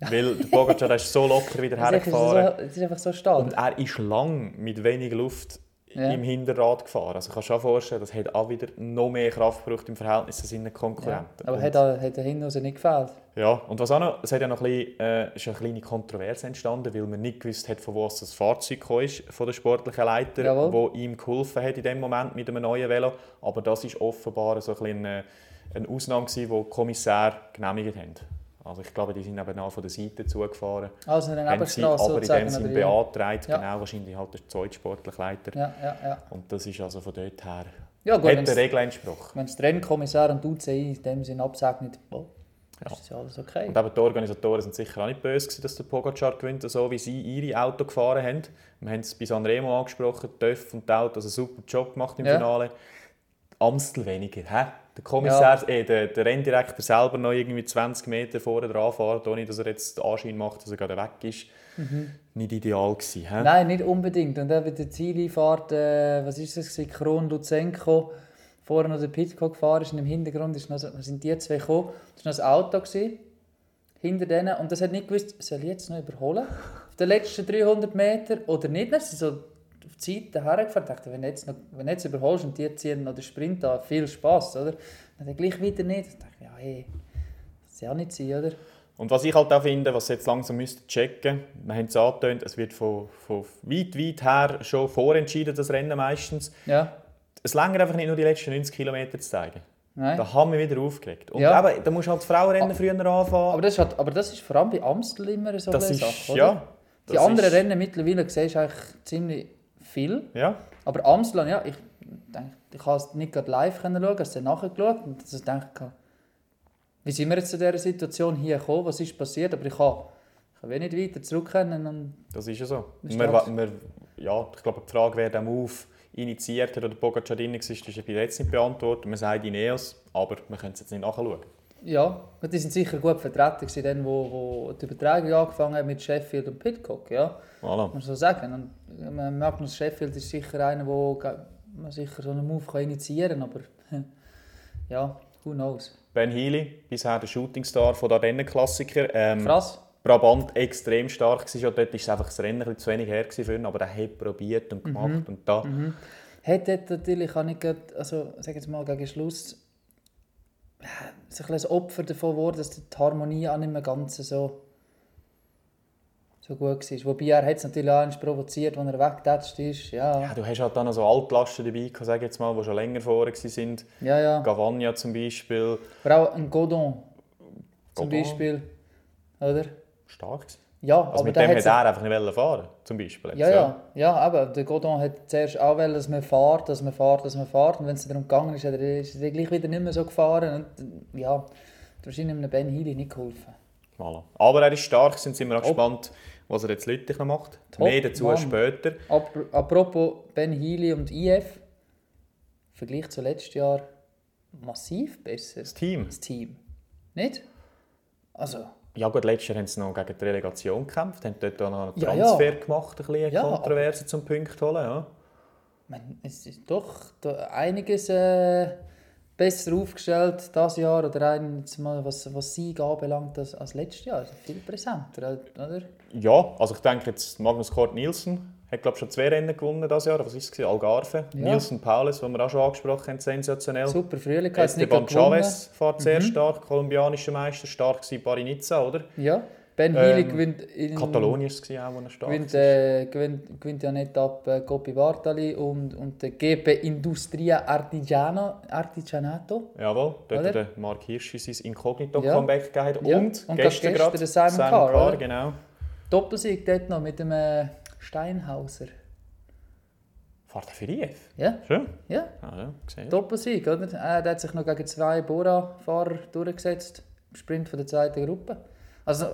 B: Weil der Pogacar ist so locker wieder
C: Das ist, einfach so,
B: hergefahren.
C: ist einfach so stark.
B: Und er ist lang mit wenig Luft
C: Ja.
B: im Hinterrad gefahren. Also kannst du dir vorstellen, das hat auch wieder noch mehr Kraft gebraucht im Verhältnis zu seinen
C: Ja.
B: Konkurrenten.
C: Aber
B: und,
C: hat, er- hat der hinten raus nicht gefällt.
B: ja, und was auch noch, es hat ja noch ein bisschen, äh, ist eine kleine Kontroverse entstanden, weil man nicht gewusst hat, von wo das Fahrzeug ist, von der sportlichen Leiter,
C: Jawohl.
B: wo ihm geholfen hat in dem Moment mit einem neuen Velo. Aber das ist offenbar so ein bisschen eine, eine Ausnahme gewesen, die die Kommissär genehmigt haben. Also ich glaube, die sind eben auch von der Seite zugefahren.
C: Also eine Nebenstraße
B: aber in dem Sinn beantragt,
C: Ja.
B: genau, wahrscheinlich halt der zweitsportliche Leiter.
C: Ja, ja, ja.
B: Und das ist also von dort her,
C: Ja gut,
B: hat der Regel entsprochen.
C: wenn es der Rennkommissar und die UCI in dem Sinn absegnet, oh,
B: Ja.
C: ist das ja alles okay.
B: Und eben die Organisatoren sind sicher auch nicht böse gewesen, dass der Pogacar gewinnt, so wie sie ihre Auto gefahren haben. Wir haben es bei Sanremo angesprochen, Töff und Autos einen super Job gemacht im
C: Ja.
B: Finale. Amstel weniger. Hä? Der Kommissar, äh, der, der Renndirektor selber noch irgendwie 20 Meter vorne dran fahren, ohne dass er jetzt den Anschein macht, dass er gerade weg ist. Nicht ideal gewesen.
C: Mhm. Nein, nicht unbedingt. Und dann bei der Zieleinfahrt, äh, was ist das, gewesen? Kron Luzenko, vorher noch der Pitcock gefahren ist und im Hintergrund ist noch sind die zwei gekommen. Das war noch ein Auto gewesen, hinter denen und das hat nicht gewusst, soll ich jetzt noch überholen? Auf den letzten 300 Meter oder nicht? Dann sind so die Seite hergefahren. Ich dachte, wenn du jetzt, noch, wenn jetzt überholst und die ziehen noch den Sprint an, viel Spass, oder? Dann gleich wieder nicht. Ich dachte, ja, hey, das ja nicht sein, oder?
B: Und was ich halt auch finde, was jetzt langsam müsste checken, wir haben es angetönt, es wird von, von weit, weit her schon vorentschieden, das Rennen meistens.
C: Ja,
B: Es länger einfach nicht nur die letzten 90 Kilometer zu zeigen.
C: nein.
B: Da haben wir wieder aufgeregt. Und
C: Ja.
B: eben, da musst du halt das Frauenrennen früher anfangen.
C: Aber das, ist halt, aber das ist vor allem bei Amstel immer so eine Sache, oder?
B: ja.
C: Die anderen
B: ist,
C: Rennen mittlerweile siehst du eigentlich ziemlich viel.
B: Ja,
C: Aber Amstel, ja, ich denke, ich habe es nicht gerade live können schauen, ich es dann nachgeschaut und also denke, wie sind wir jetzt zu dieser Situation hier gekommen, was ist passiert, aber ich kann, ich kann nicht weiter zurück können und
B: das ist ja so. Wir, wir, ja, ich glaube, die Frage, wer den Move initiiert hat oder Pogacar drin war, ist bis jetzt nicht beantwortet. Man sagt Ineos, aber wir können es jetzt nicht nachschauen.
C: Ja, die sind sicher gut vertreten gewesen, dann, wo, wo die Übertragung angefangen hat mit Sheffield und Pitcock, ja.
B: Voilà.
C: muss man so sagen. Und äh, Magnus Sheffield ist sicher einer, wo man sicher so einen Move kann initiieren kann, aber ja, who knows.
B: Ben Healy, bisher der Shootingstar von der Rennenklassiker. Ähm,
C: Krass.
B: Brabant extrem stark war. Ja, dort war einfach das Rennen ein zu wenig her für ihn, aber er hat probiert und gemacht.
C: Mhm.
B: Und da,
C: Hat dort natürlich nicht, gerade- also sag jetzt mal gegen Schluss, so ein Opfer davon geworden, dass die Harmonie auch nicht mehr ganz so, so gut war. Wobei er hat es natürlich auch provoziert, als er weggetatscht ist. Ja,
B: ja, du hast halt dann noch so Altlasten dabei, sag jetzt mal, die schon länger vorher waren.
C: ja. ja.
B: Gavagna zum Beispiel.
C: Aber auch ein Godon zum
B: Godon.
C: Beispiel, oder?
B: Stark.
C: Ja,
B: Also
C: aber
B: mit dem
C: hat
B: er einfach nicht fahren zum Beispiel.
C: Ja, ja, ja, aber der Godon hat zuerst auch wollen, dass man fährt, dass man fährt, dass man fährt. Und wenn es darum gegangen ist, hat er- ist er gleich wieder nicht mehr so gefahren. Und ja, hat wahrscheinlich einem Ben Healy nicht geholfen.
B: Voilà. Aber er ist stark, sind wir auch gespannt, was er jetzt noch macht.
C: Top,
B: Mehr dazu
C: Mann.
B: später.
C: Ap apropos Ben Healy und IF, im Vergleich zu letztes Jahr massiv besser.
B: Das Team.
C: Das Team. Nicht? Also,
B: Ja gut, letztes Jahr haben sie noch gegen die Relegation gekämpft, haben dort auch noch einen
C: Ja,
B: Transfer
C: ja.
B: gemacht, ein bisschen
C: Ja,
B: Kontroverse zum Punkt holen. Ja.
C: man, es ist doch einiges äh, besser aufgestellt dieses Jahr oder ein, mal, was, was Sieg anbelangt als, als letztes Jahr. Also viel präsenter, oder?
B: Ja, also ich denke jetzt Magnus Kort Nielsen hat glaube schon zwei Rennen gewonnen dieses Jahr. Was ist es? Algarve.
C: Ja.
B: Nielsen Paulus, den wir auch schon angesprochen haben, sensationell.
C: Super Frühling, hat
B: Esteban Chavez fährt sehr stark, kolumbianischer Meister, stark gewesen, Paris-Nizza, oder?
C: Ja, Ben Healy
B: Ähm,
C: gewinnt in...
B: Katalonien war auch, wo er stark
C: gewinnt,
B: war.
C: äh, gewinnt, gewinnt ja nicht ab äh, Coppi Bartali und, und der GP Industria Artigiano, Artigianato.
B: Jawohl, dort
C: Oder?
B: hat der Mark Hirschi sein Inkognito
C: Ja.
B: Gegeben. hat.
C: Ja,
B: Und,
C: und
B: gestern
C: gestern
B: gerade
C: der Simon Carr, oder?
B: genau.
C: Doppelsieg dort noch mit dem äh, Steinhauser.
B: Fährt er für IF?
C: Ja,
B: Schön.
C: ja,
B: Ah, ja, gesehen.
C: Doppelsieg, oder? Der hat sich noch gegen zwei Bora-Fahrer durchgesetzt im Sprint von der zweiten Gruppe. Also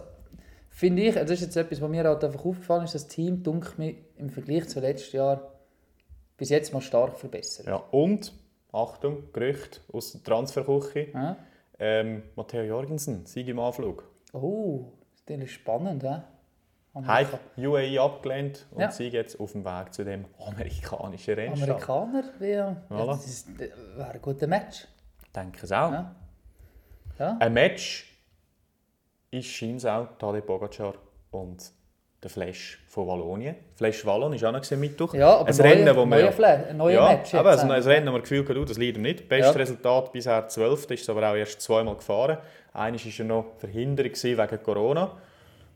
C: finde ich, das ist jetzt etwas, was mir halt einfach aufgefallen ist, das Team dunkelt mir im Vergleich zu letztes Jahr bis jetzt mal stark verbessert.
B: Ja, und, Achtung, Gerücht aus der Transferküche.
C: Ja?
B: Ähm, Matteo Jorgensen, Sieg im Anflug.
C: Oh, das ist spannend, hä?
B: Hat
C: Amerika
B: UAE abgelehnt und
C: Ja.
B: sie jetzt auf dem Weg zu dem amerikanischen Rennstall.
C: Amerikaner, ja,
B: Voilà.
C: das ist, das wäre ein guter Match.
B: Denke es auch.
C: Ja. Ja.
B: Ein Match ist scheint auch Tadej Pogacar und der Flash von Wallonien. Flash Wallon war auch noch Mittwoch.
C: Ja, aber
B: ein
C: neue,
B: Rennen, wo wir
C: neue, Fla- ein neuer
B: ja,
C: Match.
B: aber also ein
C: äh.
B: Rennen, wo wir das Gefühl hatten, das leider nicht. Bestes
C: Ja.
B: Resultat bisher 12. ist es aber auch erst zweimal gefahren. Eines war er noch verhindert wegen Corona.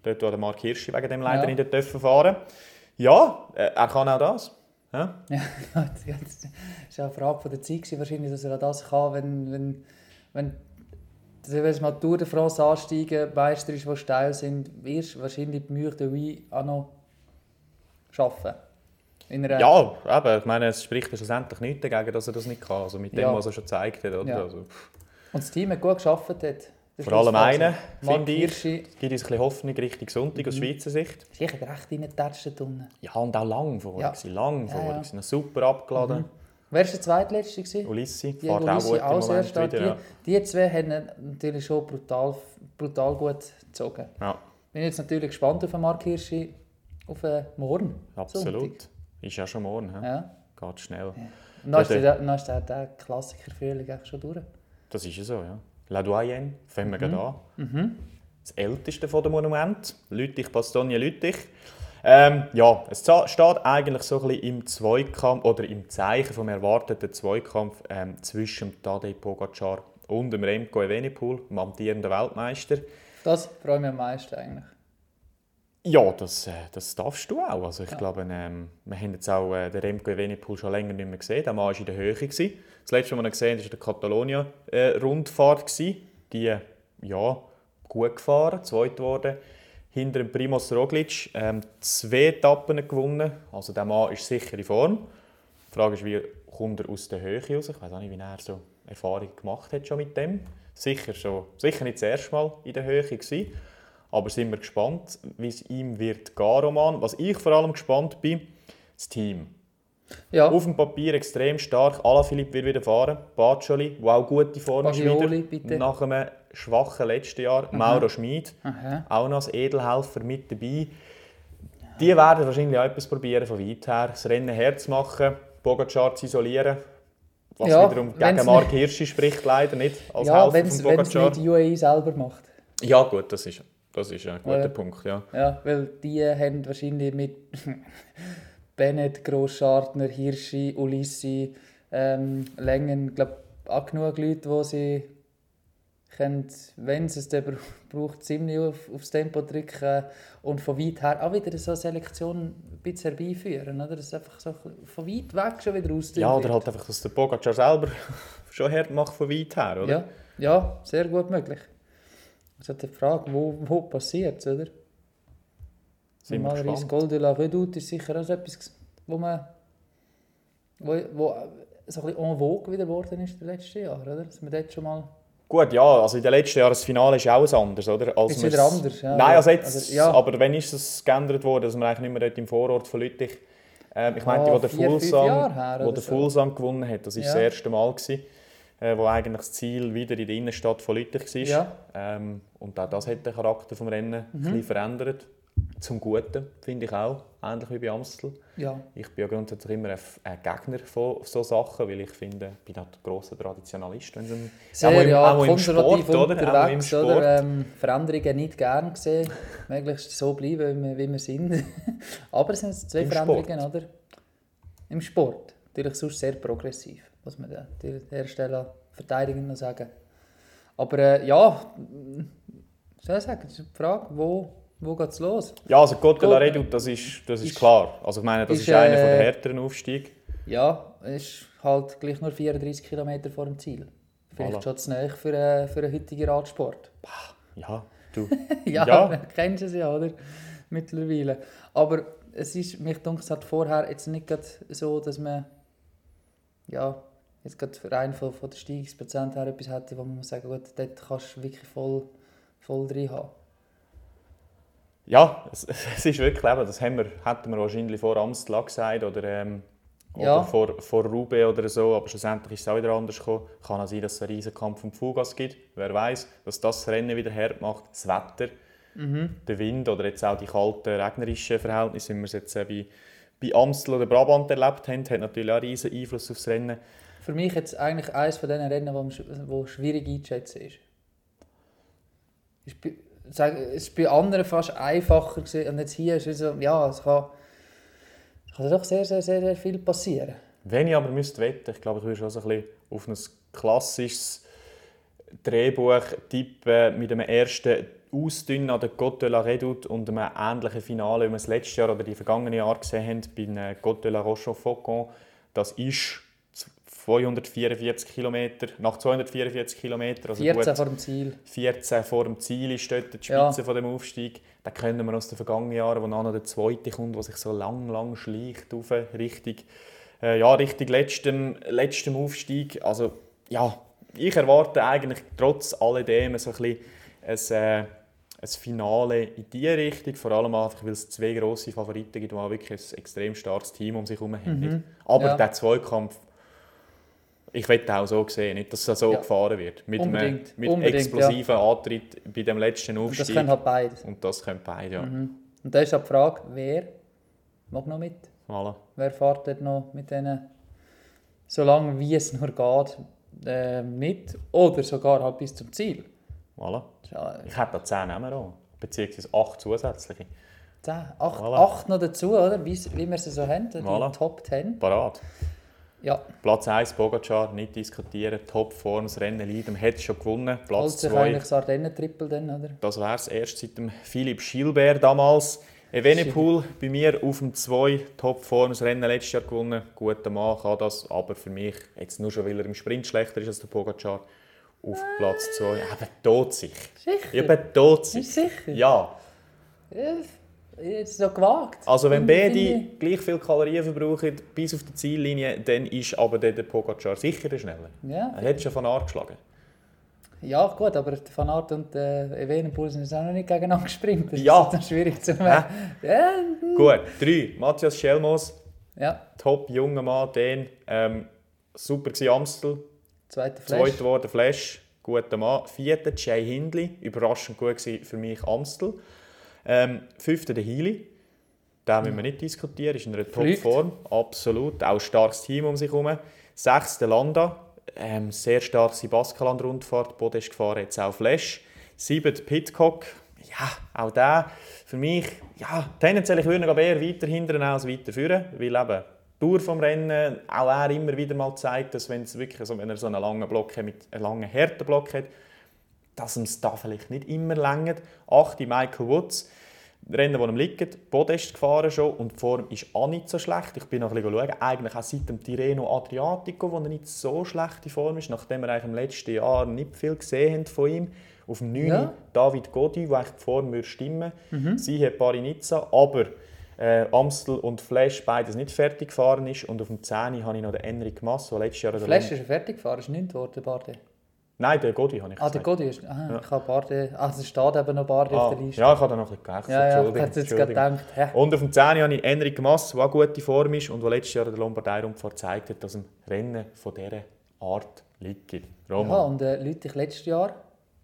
B: Dort, der Mark Hirschi wegen dem leider
C: Ja.
B: nicht dürfen fahren Ja, äh, er kann auch das. Ja?
C: Ja, das ist ja eine Frage von der Zeit wahrscheinlich, dass er auch das kann, wenn, wenn, wenn wenn es mal Tour de France ansteigen, Meister ist, die steil sind, wirst du wahrscheinlich die Mühe Wii auch noch einer,
B: Ja, eben, ich meine, es spricht ja schlussendlich nichts dagegen, dass er das nicht kann. Also mit dem,
C: Ja.
B: was er schon gezeigt hat. Oder?
C: Ja.
B: Also,
C: Und das Team hat gut geschafft. Hat.
B: Vor allem einen,
C: Mark
B: finde ich, gibt uns ein bisschen Hoffnung Richtung Sonntag
C: Mhm.
B: aus Schweizer Sicht.
C: sicher recht reingetatscht unten.
B: Ja, und auch lang vorher.
C: Ja.
B: Lang
C: Ja,
B: vorher.
C: ja.
B: gewesen, Super abgeladen.
C: Wer war der zweitletzte? gewesen?
B: Ulissi
C: Die
B: fährt auch
C: Ulissi
B: im
C: auch sehr stark.
B: wieder. Ja.
C: Die, die zwei haben natürlich schon brutal, brutal gut gezogen.
B: ja,
C: Bin jetzt natürlich gespannt auf den Mark Hirschi auf äh, morgen.
B: absolut.
C: Sonntag.
B: Ist ja schon morgen. he?
C: Ja.
B: Geht schnell.
C: Und dann ist
B: Ja,
C: der, dann ist der, der Klassiker Frühling schon durch.
B: Das ist ja so, ja. La Doyenne, fangen wir gerade an.
C: Mhm.
B: Das älteste von dem Monument, Lüttich, Bastogne, Lüttich. Ähm, ja, es steht eigentlich so ein bisschen im Zweikampf oder im Zeichen vom erwarteten Zweikampf ähm, zwischen Tadej Pogacar und dem Remco Evenepoel, dem amtierenden Weltmeister.
C: Das freue ich mich am meisten eigentlich.
B: Ja, das, äh, das darfst du auch. Also ich glaube, ähm, wir haben jetzt auch äh, den Remco Evenepoel schon länger nicht mehr gesehen. Der Mann war in der Höhe. Gewesen. Das letzte, was wir gesehen haben, war der Catalonia-Rundfahrt. gewesen. die, äh, ja, gut gefahren, zweit geworden. Hinter dem Primoz Roglic ähm, zwei Etappen gewonnen. Also der Mann ist sicher in Form. Die Frage ist, wie kommt er aus der Höhe raus? Ich weiß auch nicht, wie er so Erfahrung gemacht hat schon mit dem. Sicher, schon, sicher nicht das erste Mal in der Höhe gewesen. Aber sind wir gespannt, wie es ihm wird gehen, Roman. Was ich vor allem gespannt bin, das Team.
C: Ja,
B: Auf dem Papier extrem stark. Alaphilippe wird wieder fahren. Baccioli, auch gute Form
C: Bagioli, bitte.
B: Nach einem schwachen letzten Jahr. Mauro Schmid,
C: Aha.
B: auch noch als Edelhelfer mit dabei. Die werden wahrscheinlich auch etwas probieren von weit her. Das Rennen herzumachen, Pogacar zu isolieren. Was
C: Ja,
B: wiederum gegen Mark Hirschi spricht, leider nicht. Als
C: ja
B: Helfer
C: wenn es
B: von Pogacar.
C: nicht die UAE selber macht.
B: Ja, gut, das ist, das ist ein guter
C: Ja.
B: Punkt. Ja.
C: Ja, weil die haben wahrscheinlich mit Bennett, Grosschartner, Hirschi, Ulissi, ähm, Längen, glaube auch genug Leute, die sie können, wenn sie es bra- braucht, ziemlich auf, aufs Tempo drücken und von weit her auch wieder so eine Selektion ein bisschen herbeiführen. Oder? Das ist einfach so von weit weg schon wieder aus
B: ja, oder halt einfach, dass der Pogacar selber schon hart macht von weit her, oder?
C: ja, ja, sehr gut möglich. Es halt die Frage, wo, wo passiert es, oder?
B: Sind
C: Normalerweise. Gold de la Redoute ist sicher auch so etwas, wo man wo, wo so ein bisschen en vogue wieder geworden ist in den letzten Jahren, oder? Dass man dort schon mal...
B: Gut, ja, also in den letzten Jahren das Finale ist auch ein anderes, oder? Als
C: Ist wieder anders, ja.
B: Nein, also jetzt,
C: Also, ja.
B: aber wenn ist es geändert worden, dass wir eigentlich nicht mehr dort im Vorort von Lüttich... Ähm, ich meinte,
C: Ah,
B: wo der
C: her oder
B: der
C: so.
B: Fulsam gewonnen hat, das war
C: Ja.
B: das erste Mal, gewesen, äh, wo eigentlich das Ziel wieder in der Innenstadt von Lüttich war.
C: Ja.
B: Ähm, und auch das hat den Charakter des Rennen
C: Mhm.
B: ein bisschen verändert. zum Guten, finde ich auch, ähnlich wie bei Amstel.
C: Ja.
B: Ich bin ja grundsätzlich immer ein, Gegner von so Sachen, weil ich finde, ich bin halt ein grosser Traditionalist, wenn um,
C: Sehr
B: auch im,
C: ja,
B: auch im Sport, oder? Auch im Sport.
C: oder? Ähm, Veränderungen nicht gern gesehen. Möglichst so bleiben, wie wir, wie wir sind. Aber es sind zwei
B: Im
C: Veränderungen, oder? Im Sport. Natürlich sonst sehr progressiv, muss man an der Stelle verteidigend noch sagen. Aber äh, ja, soll ich sagen, das ist die Frage, wo, wo geht es los?
B: Ja, also Côte de Redoute, das ist, das ist
C: ist-
B: klar. Also ich meine, das
C: ist,
B: ist, einer
C: äh,
B: der härteren Aufstiege.
C: Ja, es ist halt gleich nur 34 Kilometer vor dem Ziel. Vielleicht
B: Voilà.
C: schon zu nahe für, äh, für einen heutigen Radsport.
B: Ja, du.
C: ja,
B: Ja.
C: kennst du es ja, oder? Mittlerweile. Aber es ist, mich denke, es hat vorher jetzt nicht so, dass man ja, jetzt gerade rein von, von der Steigungsprozent her etwas hätte, wo man muss sagen, gut, dort kannst du wirklich voll, voll drin haben.
B: Ja, es, es ist wirklich eben, das haben wir, hätten wir wahrscheinlich vor Amstel gesagt oder, ähm, oder
C: Ja.
B: vor, vor Roubaix oder so, aber schlussendlich ist es auch wieder anders gekommen. Kann auch sein, dass es einen riesen Kampf um Fugas gibt. Wer weiß, dass das Rennen wieder hart macht. Das Wetter, der Wind oder jetzt auch die kalten, regnerischen Verhältnisse, wie wir es jetzt äh, bei, bei Amstel oder Brabant erlebt haben, hat natürlich auch einen riesen Einfluss aufs Rennen.
C: Für mich jetzt eigentlich eines von diesen Rennen, wo, wo schwierig einzuschätzen ist. ist bei, sag, es ist bei anderen fast einfacher gewesen, und jetzt hier ist es so, ja, es kann, kann doch sehr, sehr, sehr, sehr viel passieren.
B: Wenn ich aber müsste wetten, ich glaube, ich würde schon so ein bisschen auf ein klassisches Drehbuch tippen mit einem ersten Ausdünnen an der Côte de la Redoute und einem ähnlichen Finale, wie wir es letztes Jahr oder die vergangenen Jahre gesehen haben, bei Côte de la Rochefaucon. Das ist 244 Kilometer, nach 244 Kilometern, also
C: 14
B: gut
C: vor dem Ziel.
B: 14 vor dem Ziel ist dort die Spitze
C: Ja.
B: von dem Aufstieg. Da kennen wir aus den vergangenen Jahren, wo dann noch der zweite kommt, der sich so lang, lang schleicht auf Richtung, äh, ja, Richtung letztem, letztem Aufstieg. Also ja, ich erwarte eigentlich trotz alledem so ein bisschen ein, äh, ein Finale in diese Richtung. Vor allem einfach, weil es zwei grosse Favoriten gibt, die auch wirklich ein extrem starkes Team um sich herum haben. Aber
C: Ja.
B: der Zweikampf ich wette auch so sehen, nicht, dass es so
C: Ja.
B: gefahren wird. Mit einem
C: Unbedingt,
B: mit
C: unbedingt,
B: explosiven Antritt bei dem letzten
C: Und
B: Aufstieg.
C: das können halt beides.
B: Und das können beide, ja.
C: Und da ist auch die Frage, wer mag noch mit?
B: Voilà.
C: Wer fährt dort noch mit denen, so lange wie es nur geht, äh, mit? Oder sogar halt bis zum Ziel.
B: Voilà.
C: Ja
B: Ich hätte da 10 Namen auch. Beziehungsweise 8 zusätzliche.
C: 10, 8,
B: Voilà.
C: 8 noch dazu, oder? Wie, wie wir sie so haben, die
B: Voilà.
C: Top 10.
B: Parat.
C: Ja,
B: Platz 1, Pogacar, nicht diskutieren. Topform, das Rennen Leiden, hat es schon gewonnen. Platz
C: sich
B: 2,
C: eigentlich das Ardennen-Triple dann, oder?
B: das wäre es erst seit dem Philipp Gilbert damals. Evenepoel bei mir auf dem 2, Topform, das Rennen letztes Jahr gewonnen. Guter Mann kann das, aber für mich, jetzt nur schon, weil er im Sprint schlechter ist als der Pogacar, auf Platz 2. Eben tot sich.
C: Sicher?
B: Eben tot sich.
C: Sicher?
B: Ja.
C: Ja, jetzt so gewagt.
B: Also wenn beide gleich viel Kalorien verbrauchen bis auf die Ziellinie, dann ist aber der Pogacar sicher der schneller.
C: Ja.
B: Er hat schon von Art geschlagen.
C: ja, gut, aber Van Aert und äh, Evenepoel sind jetzt auch noch nicht gegeneinander gesprintet. Das
B: Ja.
C: ist dann schwierig zu
B: Hä?
C: Ja,
B: Gut, drei. Matthias Schelmos,
C: ja,
B: top junger Mann, den ähm, super gsi Amstel,
C: zweiter Flash.
B: zweiter geworden Flash, guter Mann. Vierter Jay Hindley, überraschend gut für mich Amstel. Ähm, fünfter der Healy, den müssen wir nicht diskutieren, ist in einer. Topform, absolut, auch ein starkes Team um sich herum. Sechster Landa, ähm, sehr stark die Baskenland-Rundfahrt, Podest gefahren, jetzt auch Flash. Siebter Pitcock, ja, auch der für mich, ja, tendenziell ich würde aber eher weiter hindern als weiter führen, weil eben die Tour vom Rennen, auch er immer wieder mal zeigt, dass wenn, es wirklich, also wenn er so einen langen Block hat, mit einem langen harten Block hat, dass es da vielleicht nicht immer längert. Achte Michael Woods, Rennen, die ihm liegen, Podest gefahren schon und die Form ist auch nicht so schlecht. Ich bin noch ein bisschen schauen, eigentlich auch seit dem Tirreno Adriatico, wo er nicht so schlechte Form ist, nachdem wir eigentlich im letzten Jahr nicht viel gesehen haben von ihm. Auf dem 9.
C: Ja.
B: David Godi, wo eigentlich die Form würde stimmen würde. Sie hat Parinizza, aber äh, Amstel und Flash beides nicht fertig gefahren ist. Und auf dem 10. habe ich noch den Enric Mas, der letztes Jahr...
C: Flash ist fertig gefahren, ist nicht geworden, Barde.
B: Nein, der Godi habe ich
C: Ah, der. Godi ist. Ah, ich habe Barde. Ah, es steht eben noch Barde
B: Ah,
C: auf der Liste.
B: ja, ich habe da noch ein bisschen gewechselt.
C: ja, ja ich hätte jetzt gedacht, hä?
B: Und auf dem 10. habe ich Enric Mas, der auch gute Form ist und der letztes Jahr an der Lombardei-Rundfahrt gezeigt hat, dass ein Rennen von dieser Art liegt.
C: Ja,
B: Roman,
C: und äh, Leute, ich letztes Jahr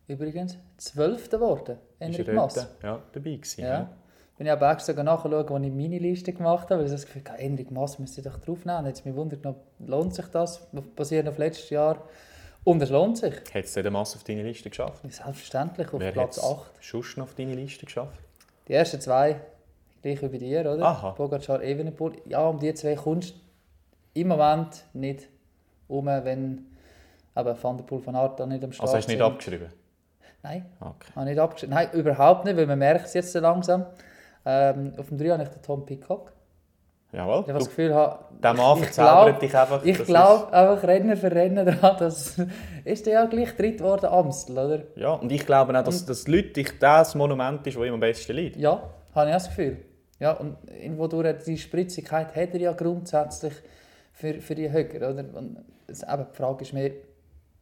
C: übrigens Zwölfter geworden. Enric
B: er
C: Mas.
B: dort ja, dabei gewesen.
C: Ja. bin ich aber extra nachschauen, wo ich meine Liste gemacht habe, weil ich das Gefühl hatte, Henrik Mass müsste ich doch draufnehmen. Es mich wundert, lohnt sich das, basierend auf letztes Jahr. Und es lohnt sich.
B: Hat es den Mass auf deine Liste geschafft?
C: Selbstverständlich, auf
B: Wer
C: Platz
B: hat's
C: 8.
B: Sonst noch auf deine Liste geschafft?
C: Die ersten zwei, gleich wie bei dir, oder?
B: Aha.
C: Pogacar, Evenepoel. Ja, um die zwei kommst du im Moment nicht um, wenn eben Van der Poel von dann nicht am Start
B: Also hast du nicht
C: sind.
B: abgeschrieben?
C: Nein,
B: Okay.
C: habe nicht abgeschrieben. Nein, überhaupt nicht, weil man merkt es jetzt so langsam. Ähm, auf dem 3 habe ich den Tom Pitcock.
B: Jawohl.
C: Ich habe das Gefühl, habe,
B: der Mann
C: ich
B: verzaubert dich einfach.
C: ich
B: das
C: glaube einfach Renner für Renner daran, dass ist ja gleich dritt geworden Amstel, oder?
B: Ja, und ich glaube auch, dass das Leute das Monument ist, das ihm am besten liegt.
C: Ja, habe ich auch das Gefühl. Ja, und irgendwo durch die Spritzigkeit hat er ja grundsätzlich für, für die Höcker, oder? Und das, eben, die Frage ist mehr,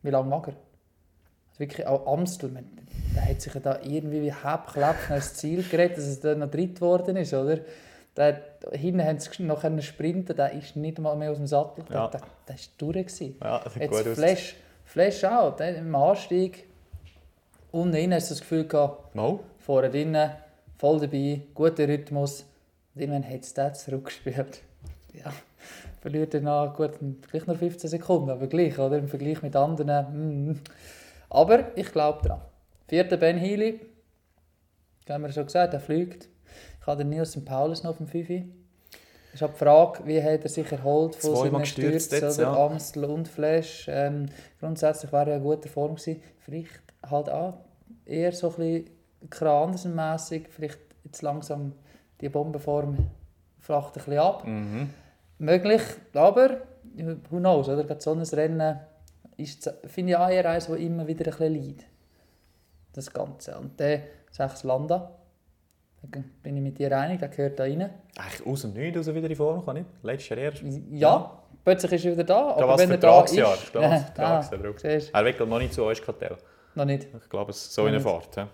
C: wie lange mag er? Also wirklich auch Amstel, man, der hat sich ja da irgendwie wie Hebklapp ins Ziel geredet, dass es dann noch dritt geworden ist, oder? Der, hinten haben sie noch können sprinten, der ist nicht mal mehr aus dem Sattel,
B: Ja.
C: der, der ist durch gewesen.
B: Ja, das
C: Jetzt
B: gut.
C: Flash, Flash auch, der im Anstieg, unten rein hast du das Gefühl gehabt,
B: Mal.
C: vorne drinnen, voll dabei, guter Rhythmus. Und irgendwann hat es das zurückgespielt. Ja, verliert er noch, gut, gleich noch 15 Sekunden, aber gleich, oder? Im Vergleich mit anderen. mm. Aber ich glaube daran. Vierter Ben Healy, haben wir schon gesagt, er fliegt. Ich habe den Nielsen Paulus noch dem 5. Ich habe die Frage, wie hat er sich erholt von
B: gestürzt
C: Stürzen,
B: jetzt,
C: oder
B: ja.
C: Amstel und Flash. Ähm, grundsätzlich wäre er in guter Form gewesen. Vielleicht halt auch eher so ein bisschen Kransenmässig, vielleicht jetzt langsam die Bombenform flacht ein bisschen ab.
B: Mhm.
C: Möglich, aber who knows, oder? Gerade so ein Rennen ist, finde ich auch eher eines, das immer wieder ein bisschen leidet. Das Ganze. Und der sechs Landa, da bin ich mit dir einig, der gehört da rein.
B: Eigentlich aus dem Nichts, aus wieder in Form kann nicht. Letztes Jahr erst.
C: Ja, plötzlich ist er wieder da, aber
B: was
C: wenn er da ist...
B: Steht
C: Ah, du,
B: Er wickelt noch nicht zu euch Kartell.
C: noch nicht.
B: Ich glaube, es ist so in der
C: Noch
B: Fahrt. Ja.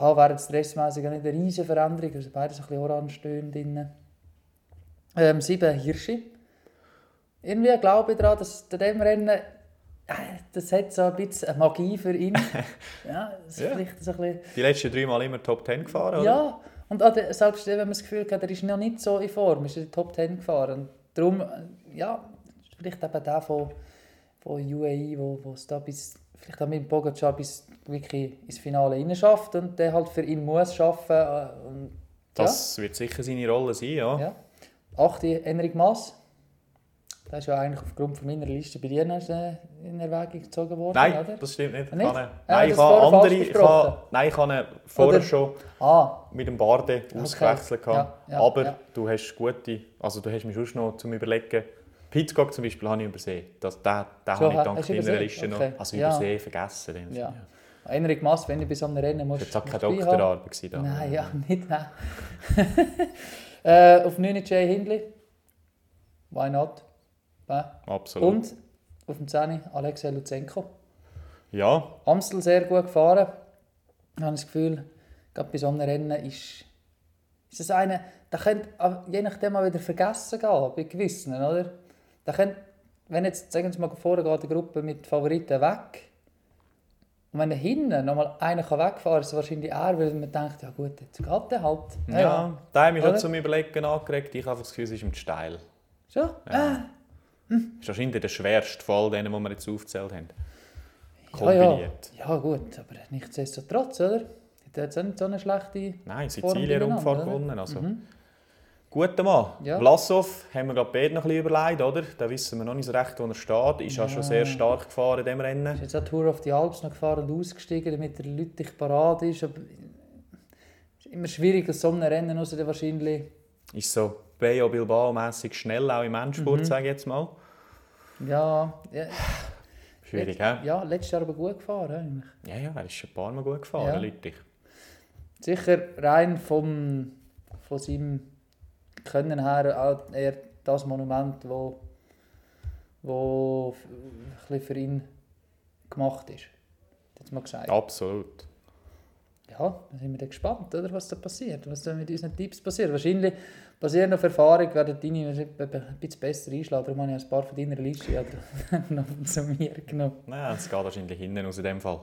C: Ja, wäre jetzt stressmässig nicht eine riesige Veränderung, also beide so ein bisschen orange stehen drin. Ähm, sieben Hirsche. Irgendwie glaube ich daran, dass in diesem Rennen, äh, das hat so ein bisschen Magie für ihn. ja, das ist
B: Ja.
C: vielleicht so ein bisschen...
B: Die letzten drei Mal immer Top 10 gefahren, oder?
C: Ja, und auch der, selbst wenn man das Gefühl hat, er ist noch nicht so in Form, ist er in die Top 10 gefahren. Und darum, äh, ja, vielleicht eben der von, von UAE, wo, wo es da bis, vielleicht auch mit dem Pogacar bis wirklich ins Finale rein schafft und der halt für ihn muss schaffen. Äh, und,
B: Das wird sicher seine Rolle sein, ja.
C: ja, ja. Achte, Enric Maas. Der ist ja eigentlich aufgrund von meiner Liste bei dir noch, in Erwägung gezogen worden,
B: Nein,
C: oder?
B: das stimmt nicht. Ich
C: Nicht? Ja,
B: nein, ich
C: das
B: habe andere. Ich habe, nein, ich habe vorher
C: Oder-
B: schon
C: Ah,
B: mit dem Barde ausgewechselt. gehabt.
C: Ja, ja,
B: aber
C: ja.
B: du hast gute, also du hast mich schon noch zum Überlegen. Pitcock zum Beispiel habe ich übersehen. Das, den, den
C: So,
B: habe ich dank deiner
C: übersehen?
B: Liste noch.
C: Okay.
B: Also
C: Ja.
B: übersehen, vergessen. Den.
C: ja. Enric Maas, wenn du bei so einem Rennen musst...
B: Das war keine. Doktorarbeit. Da.
C: Nein, ja, nicht nein. äh, auf 9 Jay Hindley. Why not? Ja.
B: Absolut.
C: Und auf dem 10 Alexei Lutsenko.
B: Ja,
C: Amstel sehr gut gefahren. Ich habe das Gefühl, gerade bei so einem Rennen ist, ist das eine, der könnte auch je nachdem auch wieder vergessen gehen, bei gewissen, oder? Der könnte, wenn jetzt, sagen wir mal, vorne geht eine Gruppe mit Favoriten weg, und wenn er hinten nochmal einer kann wegfahren kann, ist es wahrscheinlich er, weil man denkt, ja gut, jetzt geht der halt.
B: ja, da habe ich mich schon zum Überlegen angeregt. Ich habe das Gefühl, es ist ihm zu steil.
C: Schon?
B: Ja. Das ist wahrscheinlich der schwerste von all denen, die wir jetzt aufgezählt haben.
C: Ja, ja.
B: Kombiniert.
C: ja gut, aber nichtsdestotrotz, oder? Hat jetzt auch nicht so eine schlechte...
B: Nein, Sizilien-Rundfahrt gewonnen. Also.
C: Mhm.
B: Guter Mann.
C: Ja.
B: Vlasov haben wir gerade beide noch ein bisschen überlegt, oder? Da wissen wir noch nicht so recht, wo er steht. Ist auch schon
C: Ja.
B: sehr stark gefahren in diesem
C: ist
B: Rennen.
C: jetzt auch Tour of the Alps noch gefahren und ausgestiegen, damit der Lüttich parat ist. Aber es ist immer schwierig, aus so einem Rennen raus wahrscheinlich.
B: Ist so Bayo Bilbao-mässig schnell, auch im Endspurt,
C: Mhm.
B: sage ich jetzt mal.
C: Ja, ja,
B: Schwierig, hä?
C: ja letztes Jahr aber gut gefahren. Eigentlich.
B: Ja, ja, er ist schon ein paar Mal gut gefahren,
C: Ja.
B: Lüttich.
C: Sicher rein vom, von seinem Können her auch eher das Monument, wo, wo ein für ihn gemacht ist. Jetzt mal gesagt.
B: Absolut.
C: Ja, dann sind wir dann gespannt, oder, was da passiert, was da mit unseren Tipps passiert. Wahrscheinlich, basierend auf Erfahrung, werden deine ein bisschen besser einschlagen. Darum habe ich ein paar von deiner Liste noch zu mir genommen.
B: Nein, es geht wahrscheinlich hinten aus in dem Fall.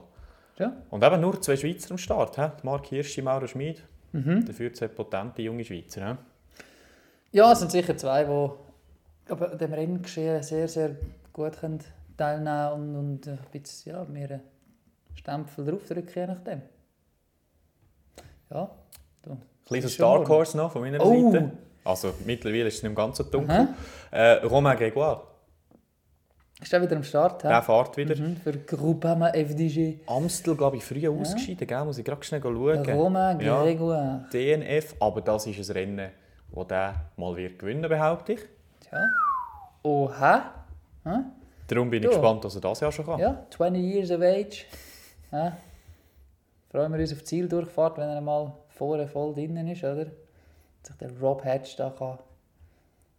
C: Ja,
B: Und eben nur zwei Schweizer am Start. He? Mark Hirschi, Mauro Schmid.
C: Mhm.
B: Dafür zwei potente junge Schweizer. Ne?
C: Ja, es sind sicher zwei, die aber an dem Renngeschehen sehr, sehr gut können teilnehmen und, und ein bisschen, ja, einen Stempel draufdrücken, je nachdem. Ja, ist schon
B: Dark. Horse noch von meiner
C: Oh.
B: Seite. Also mittlerweile ist es nicht mehr ganz so dunkel. Äh, Romain Grégoire,
C: Ist der wieder am Start?
B: der
C: hä?
B: fährt wieder.
C: Mhm, für Groupama FDG.
B: Amstel, glaube ich, früh ausgeschieden, gell? muss ich gerade schnell schauen.
C: Romain
B: Ja.
C: Grégoire.
B: DNF, aber das ist ein Rennen, das der mal wird gewinnen behaupte ich.
C: Ja. Oha. Hä?
B: Darum bin ich
C: Du.
B: gespannt, was er das Jahr schon kann.
C: Ja, 20 years of age. Ja. Freuen wir uns auf die Zieldurchfahrt, wenn er mal vorne voll drinnen ist, oder? Dass sich der Rob Hatch da kann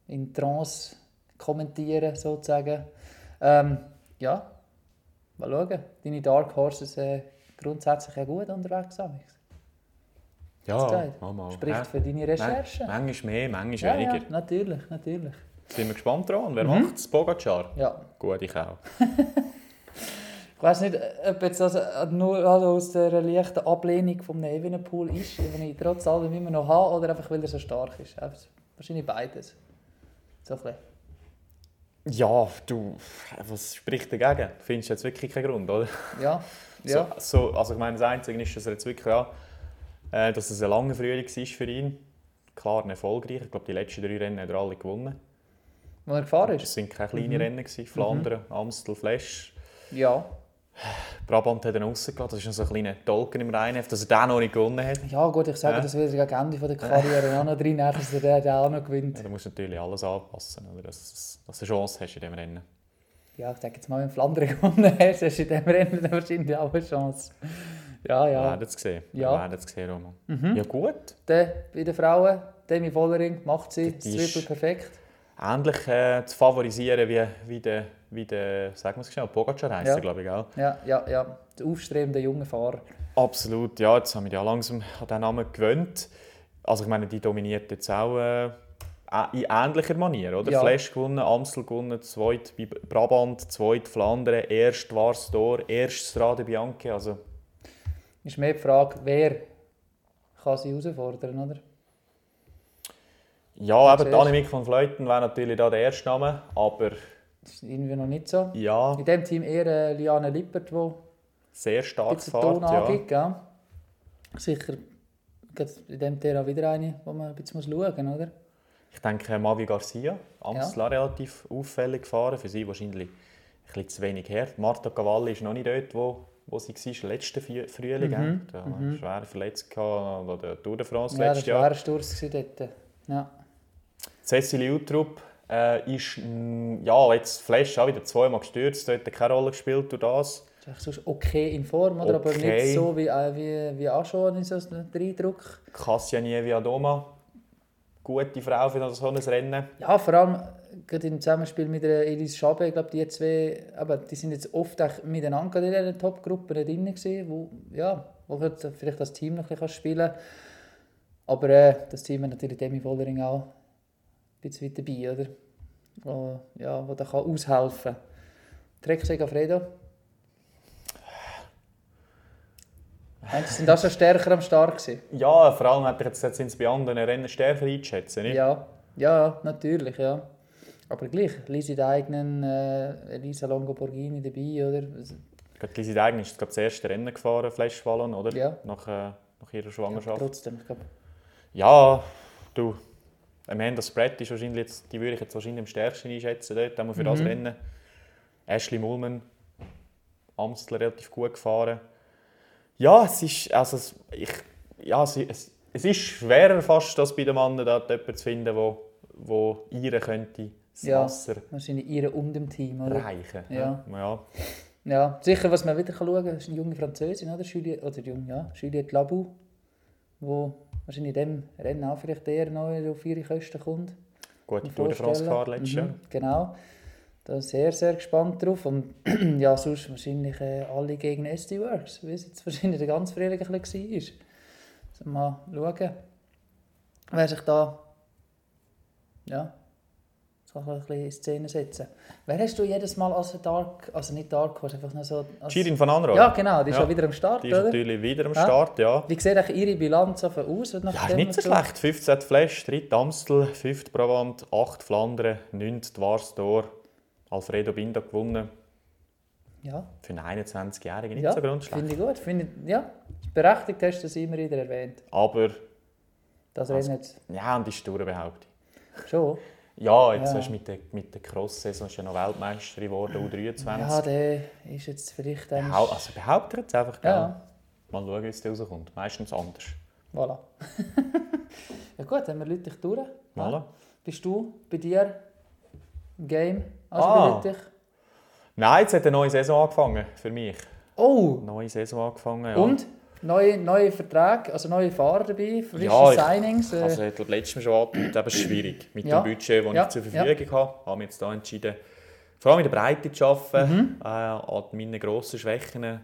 C: in Trance kommentieren, sozusagen. Ähm, ja, mal schauen. Deine Dark Horses äh, grundsätzlich ja gut unterwegs. Alex.
B: Ja, mal, mal.
C: Spricht
B: Hä?
C: für deine Recherchen.
B: Man- Manchmal mehr, manchmal
C: Ja,
B: weniger.
C: ja, natürlich, natürlich.
B: Sind wir gespannt dran. Wer
C: Mhm.
B: macht es? Pogacar?
C: Ja.
B: Gut, ich auch.
C: Weiß nicht, ob jetzt das äh, nur aus der leichten Ablehnung vom Evenepoel ist, den ich trotz allem immer noch habe, oder einfach weil er so stark ist. Einfach Wahrscheinlich beides. So ein bisschen.
B: Ja, du, was spricht dagegen? Du findest jetzt wirklich keinen Grund, oder?
C: Ja, ja.
B: So, so, also ich meine, das Einzige ist, dass er jetzt wirklich, ja, äh, dass es ein langer Frühling war für ihn. Klar, ein erfolgreich. Ich glaube, die letzten drei Rennen hat er alle gewonnen.
C: Wo er gefahren
B: Es
C: ist?
B: sind keine kleinen
C: Mhm.
B: Rennen. Gewesen. Flandern, Amstel, Flash.
C: Ja.
B: Brabant hat er rausgelassen. Das ist noch so ein kleiner Tolken im Rheinheft, dass er den noch nicht gewonnen hat.
C: Ja gut, ich sage,
B: Ja.
C: das wird gegen Ende der Karriere auch noch drin, dass er den auch noch gewinnt.
B: Ja, da musst du natürlich alles anpassen, oder? Dass, dass du eine Chance hast in diesem Rennen.
C: Ja, ich denke jetzt mal, wenn Flandern gewonnen hast, hast du in diesem Rennen dann wahrscheinlich auch eine Chance. Ja,
B: Wir
C: ja.
B: werden es sehen.
C: Ja.
B: Wir werden es sehen, Roman.
C: Mhm.
B: Ja gut.
C: Dann bei den Frauen, Demi Vollering macht sie das Triple perfekt.
B: Ähnlich äh, zu favorisieren wie, wie der, wie der, sagen wir es schnell, Pogacar heisst
C: Ja.
B: glaube ich, auch.
C: Ja, ja, ja. Der aufstrebende junge Fahrer.
B: Absolut, ja, jetzt haben wir ja langsam an diesen Namen gewöhnt. Also ich meine, die dominiert jetzt auch äh, in ähnlicher Manier, oder?
C: Ja.
B: Flash gewonnen, Amstel gewonnen, zweit bei Brabant, zweit Flandern, erst Vars d'Or, erst Strade Bianche, also
C: Ist mehr die Frage, wer kann sie herausfordern, oder?
B: Ja, eben. Annemiek von Vleuten wäre natürlich da der erste Name, aber
C: Das ist irgendwie noch nicht so.
B: ja,
C: In diesem Team eher äh, Liane Lippert, die
B: sehr stark
C: bisschen Ton
B: fährt, ja.
C: angibt. Gell? Sicher in diesem Thema wieder eine, wo man ein bisschen schauen muss, oder?
B: Ich denke, Mavi Garcia, Amstel auch relativ auffällig gefahren, für sie wahrscheinlich ein bisschen zu wenig her. Marta Cavalli ist noch nicht dort, wo, wo sie war, letzten Früh- Frühling.
C: Mhm,
B: Da
C: mhm.
B: schwer verletzt gehabt, an der Tour de France
C: Ja, das
B: letztes
C: war
B: Jahr.
C: ein Sturz gewesen dort. Ja.
B: Cecilie Utrup äh, ist, mm, ja, jetzt Flash auch wieder zweimal gestürzt, hat keine Rolle gespielt durch das.
C: Ist sonst okay in Form, oder? aber
B: Okay.
C: nicht so wie, äh, wie, wie auch schon, ist das der Eindruck.
B: Kassia Nieviadoma, gute Frau für so ein Rennen.
C: Ja, vor allem gerade im Zusammenspiel mit der Elise Schabe, ich glaube, die zwei, aber die sind jetzt oft auch miteinander in dieser Top-Gruppe drin gewesen, wo, ja, wo halt vielleicht das Team noch ein bisschen spielen kann. Aber äh, das Team hat natürlich Demi Vollering auch bisschen weit dabei, oder? Wo, ja, wo da kann aushelfen kann. Trek Segafredo. Meinst du, sind das schon stärker am Start gewesen?
B: Ja, vor allem hätte ich jetzt, sind sie bei anderen Rennen stärker einzuschätzen. Nicht?
C: Ja, ja, natürlich, ja. Aber gleich, Lisi Deignen, äh, Elisa Longo Borghini dabei, oder?
B: Gerade Lisi Degen ist gerade das erste Rennen gefahren, Flash Wallon, oder?
C: Ja.
B: Nach, äh, nach ihrer
C: Ja,
B: Schwangerschaft.
C: trotzdem, ich glaube.
B: Ja, du, Amanda Spratt ist wahrscheinlich jetzt, die würde ich jetzt wahrscheinlich am stärksten einschätzen dort, einmal für das
C: Mhm.
B: Rennen. Ashley Mullman, Amstel relativ gut gefahren. Ja, es ist, also es- ich, ja, es, es, es ist schwerer fast, das bei den Männern dort jemanden zu finden, wo, wo ihre könnte das
C: Ja.
B: Wasser
C: Wahrscheinlich ihre um dem Team, oder?
B: reichen.
C: Ja.
B: ja.
C: Ja, sicher, was man wieder schauen kann, ist eine junge Französin, oder? Juliette, oder jung, ja, Juliette Labou, wo wahrscheinlich in diesem Rennen auch vielleicht eher noch auf ihre Kosten kommt.
B: Gute
C: mir
B: Tour de France gefahren letztes Jahr.
C: Mhm, Genau. Da sehr, sehr gespannt drauf. Und ja, sonst wahrscheinlich äh, alle gegen SD Works, wie es jetzt wahrscheinlich der ganze Frühling ein bisschen war. Also mal schauen, wer sich da ja, Sachen ein bisschen in Szene setzen. Wer hast du jedes Mal als Dark, also nicht Dark Horse, einfach nur so... Als,
B: Shirin von Anrad.
C: ja, genau, die ist
B: Ja.
C: ja wieder am Start,
B: Die ist
C: oder?
B: natürlich wieder am
C: Ja.
B: Start, ja.
C: Wie sieht Ihre Bilanz auf aus?
B: Ja, ist nicht so schlecht. 15 Flash, 3 Amstel, 5 Brabant, 8 Flandern, 9 die Warstor. Alfredo Binda gewonnen.
C: Ja,
B: Für einen 21-Jährigen nicht
C: ja
B: so grundschlecht.
C: finde ich gut. Finde ich, ja, berechtigt hast du das immer wieder erwähnt.
B: Aber,
C: Das
B: Also-
C: jetzt
B: ja, und die Sture behaupte ich.
C: schon.
B: Ja, jetzt
C: Ja.
B: hast du mit der, mit der Cross-Saison ist ja noch Weltmeisterin geworden, U23.
C: Ja, der ist jetzt vielleicht... Ähm,
B: also behauptet jetzt einfach, gell?
C: ja,
B: Mal schauen, wie es rauskommt. Meistens anders.
C: voilà. ja gut, haben wir Leute dich durch.
B: Voilà.
C: Bist du bei dir im Game? Also
B: Ah.
C: bei?
B: Nein, jetzt hat eine neue Saison angefangen für mich.
C: Oh!
B: Neue Saison angefangen, ja.
C: Und? Neue, neue Verträge, also neue Fahrer dabei, frische
B: Ja, ich-
C: Signings. Äh,
B: Also, ich glaube, letztes Mal schon angedeutet, eben schwierig. Mit
C: Ja.
B: dem Budget, das
C: Ja,
B: ich zur Verfügung habe, habe ich jetzt da entschieden, vor allem in der Breite zu arbeiten,
C: Mhm.
B: äh, an meinen grossen Schwächen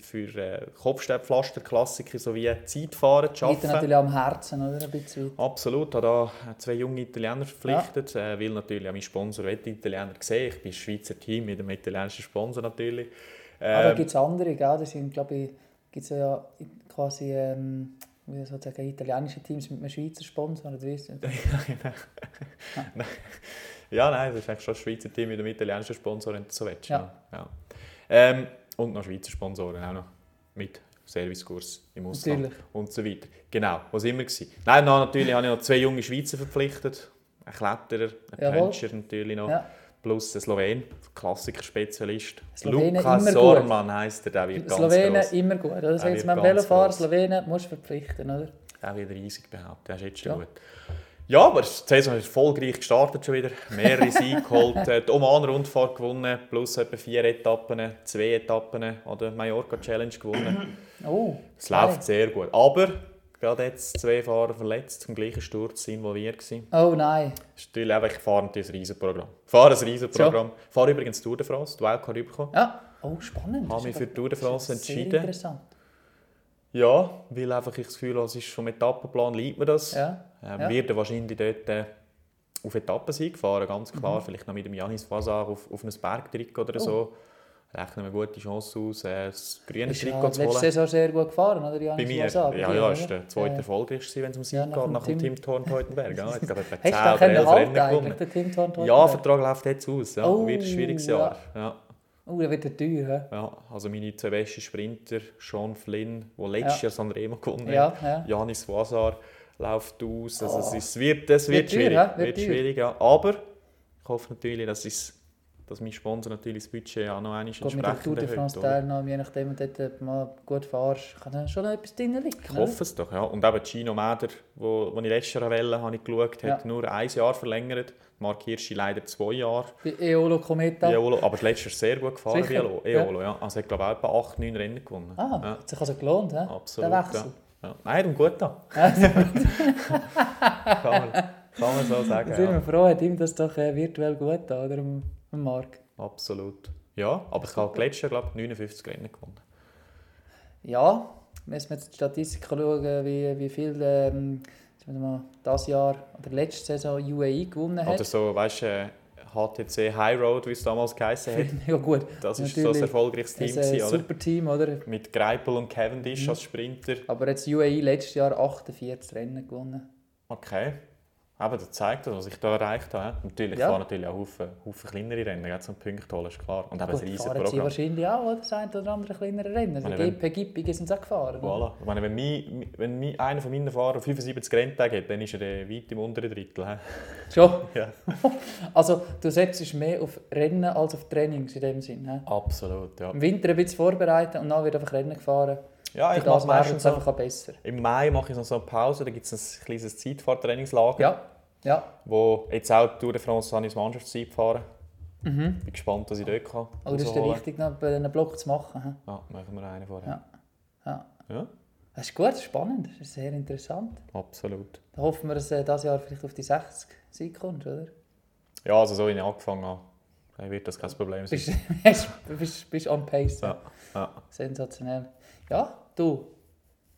B: für äh, Kopfsteinpflaster-Klassiker sowie Zeitfahren zu
C: liegt
B: arbeiten.
C: natürlich am Herzen, oder? Ein bisschen.
B: Absolut, ich habe da zwei junge Italiener verpflichtet, äh, weil natürlich auch mein Sponsor will die Italiener sehen. Ich bin ein Schweizer Team mit einem italienischen Sponsor natürlich.
C: Aber
B: Ähm,
C: gibt es andere, gell? Das sind, glaube ich, gibt's ja quasi ähm, wie soll ich sagen, italienische Teams mit einem Schweizer Sponsor, oder wie ist das?
B: Ja, nein, das ist eigentlich schon ein Schweizer Team mit einem italienischen Sponsor, wenn du so willst.
C: Ja.
B: Ja. Ähm, und noch Schweizer Sponsoren auch noch. Mit Servicekurs im Ausland
C: Natürlich.
B: und so weiter. Genau, was immer gewesen. Nein, dann natürlich habe ich noch zwei junge Schweizer verpflichtet. Ein Kletterer, ein
C: Jawohl.
B: Puncher natürlich noch.
C: Ja.
B: Plus ein Slowen, Klassikerspezialist.
C: Slowenen
B: Lukas
C: immer gut.
B: Sorman heisst er, der wird ganz
C: Slowenen
B: gross.
C: immer gut, oder? Das dem
B: ganz
C: Velofahrer. Slowenen musst du verpflichten, oder?
B: Der wird riesig behauptet, der ist jetzt schon
C: Ja.
B: gut. Ja, aber die Saison ist erfolgreich gestartet schon wieder. Mehrere Siege geholt, die Oman-Rundfahrt gewonnen, plus etwa vier Etappen, zwei Etappen an der Mallorca Challenge gewonnen.
C: Oh,
B: Es läuft sehr gut. Aber gerade jetzt zwei Fahrer verletzt, zum gleichen Sturz involviert gewesen.
C: Oh nein.
B: Das ist natürlich einfach, ich fahre natürlich ein Riesenprogramm. Ich fahre ein Riesenprogramm. Ich fahre übrigens Tour de France, die Wildcard bekommen.
C: Ja. Oh, spannend.
B: Habe mich für die Tour de France entschieden.
C: interessant.
B: Ja, weil einfach ich das Gefühl habe, es ist vom Etappenplan liegt mir das.
C: Ja.
B: Ähm,
C: Ja.
B: Wird wahrscheinlich dort äh, auf Etappensieg fahren, ganz klar.
C: Mhm.
B: Vielleicht noch mit dem Janis Fasar auf, auf ein Bergtrikot oder
C: Oh.
B: so. Rechnen wir gute Chance aus, äh, das grüne
C: ja
B: Trikot zu
C: letzte
B: holen.
C: Saison sehr gut gefahren, oder?
B: Bei mir, ja, ja, ist der zweite erfolgreichste, wenn es um Sieg
C: Ja,
B: geht,
C: nach dem Tim-
B: Tim Thorn-Teutenberg. Ja, jetzt ich etwa
C: Hast
B: 10
C: du
B: oder
C: den können
B: 11
C: halten
B: Rennen gewonnen. Ja, Vertrag läuft jetzt aus. Ja,
C: Oh,
B: wird ein schwieriges
C: ja.
B: Jahr. Ja.
C: Oh, der wird ja teuer?
B: Ja, also meine zwei besten Sprinter, Sean Flynn, der letztes
C: Ja.
B: Jahr Sanremo gewonnen hat,
C: Ja, ja.
B: Janis Wasar läuft aus. Also
C: Oh.
B: es, ist, wird, es wird,
C: Wird teuer,
B: schwierig.
C: hä? Wird
B: Wird
C: teuer.
B: schwierig ja. Aber ich hoffe natürlich, dass, es, dass mein Sponsor natürlich das Budget auch noch einmal
C: Gut, mit der Tour
B: entsprechend
C: de
B: erhöht.
C: France
B: oder?
C: teilnehmen, je nachdem, wenn du dort mal gut fährst, kann dann schon etwas drin liegen.
B: Ich hoffe es doch, ja. Und eben Gino Meder, wo, wo ich letztes Jahr wählen habe ich geschaut, hat
C: Ja.
B: nur ein Jahr verlängert. Mark Hirschi leider zwei Jahre.
C: Bei Eolo Cometa.
B: Eolo, aber letztes Jahr sehr gut gefahren
C: Sicher?
B: Eolo. Eolo ja. Also hat glaube ich auch etwa 8, 9 Rennen gewonnen.
C: Ah,
B: ja.
C: hat sich also gelohnt, hä?
B: Absolut.
C: Der
B: Ja.
C: Wechsel.
B: Ja. Nein, und gut da. kann, man, kann man so sagen.
C: Da sind wir
B: Ja.
C: froh, hat ihm das doch äh, virtuell gut da, oder? Am, Marc.
B: Absolut. Ja, aber ich habe letztes Jahr glaube ich 59 Rennen gewonnen.
C: Ja, müssen wir jetzt die Statistik schauen, wie, wie viel ähm, mal, das Jahr oder letzte Saison UAE gewonnen hat.
B: Oder so, weißt du, äh, HTC High Road, wie es damals geheißen hat.
C: ja gut,
B: Das war so ein
C: Natürlich.
B: erfolgreiches
C: das
B: Team,
C: ist ein
B: gewesen, oder?
C: super Team, oder?
B: Mit Greipel und Cavendish
C: Mhm.
B: als Sprinter.
C: Aber jetzt UAE letztes Jahr 48 Rennen gewonnen.
B: Okay. Aber das zeigt das, was ich da erreicht habe. Natürlich,
C: Ja.
B: ich fahre natürlich auch Haufen, Haufen kleinere Rennen, zum Punkt holen, ist klar. Und eben ein riesiges
C: fahren sie
B: Programm.
C: wahrscheinlich auch oder? das ein oder andere kleinere Rennen. Also
B: wenn-
C: GP Gippingen sind sie auch gefahren.
B: Voilà. Ich meine, wenn, mein, wenn mein, einer von meinen Fahrer 75 Renntage hat, dann ist er äh, weit im unteren Drittel. hä?
C: Schon.
B: Ja.
C: Also du setzt mehr auf Rennen als auf Trainings in dem Sinn. He?
B: Absolut, ja.
C: Im Winter ein bisschen vorbereiten und dann wird einfach Rennen gefahren.
B: Ja, ich mache meistens
C: einfach auch besser.
B: im Mai mache ich noch so eine Pause, da gibt es ein kleines Zeitfahrtrainingslager,
C: Ja, ja.
B: wo jetzt auch die Tour de France habe ich das Mannschaftszeit fahren.
C: Mhm.
B: Bin gespannt, was ich dort kann.
C: Aber das ist
B: rausholen.
C: wichtig, einem Block zu machen. he?
B: Ja, machen wir einen vorher.
C: Ja. Ja.
B: Ja,
C: Das ist gut, spannend, das ist sehr interessant.
B: absolut.
C: Da hoffen wir, dass du dieses Jahr vielleicht auf die 60 Siege kommst, oder?
B: Ja, also so wie ich angefangen habe, dann wird das kein Problem sein.
C: Bist, bist, bist on pace.
B: Ja, ja.
C: Sensationell. Ja, du.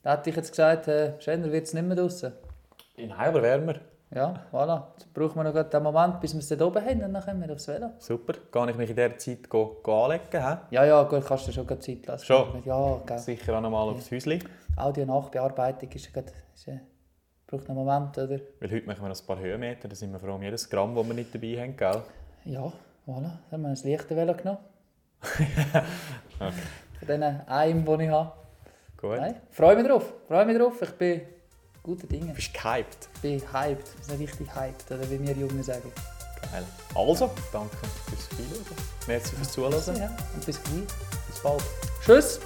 C: Da hätte ich jetzt gesagt, äh, schöner wird es nicht mehr draussen.
B: Nein, aber wärmer.
C: Ja, voilà. Jetzt brauchen wir noch den Moment, bis wir es dort oben haben und dann kommen wir aufs Velo.
B: Super. Kann ich mich in dieser Zeit go, go anlegen? He?
C: Ja, ja, gut, kannst du schon Zeit lassen.
B: Schon?
C: Ja, gell.
B: Sicher auch noch mal aufs Häuschen.
C: Audio-Nachbearbeitung ist ja gerade... Ist ja, braucht noch einen Moment, oder?
B: Weil heute machen wir noch ein paar Höhenmeter. Da sind wir froh um jedes Gramm, das wir nicht dabei haben. Gell?
C: Ja, voilà. Dann haben wir ein leichtes Velo genommen. Von diesen einem, den ich habe.
B: Gut.
C: Nein, freue mich drauf. Freue mich drauf. Ich bin guter Dinge.
B: Du bist gehypt.
C: Ich bin hyped. Ich bin richtig hyped, oder wie wir Jungen sagen.
B: Geil. Also, danke fürs Zuschauen. Merci fürs Zuhören.
C: Ja, und bis gleich.
B: Bis bald.
C: Tschüss.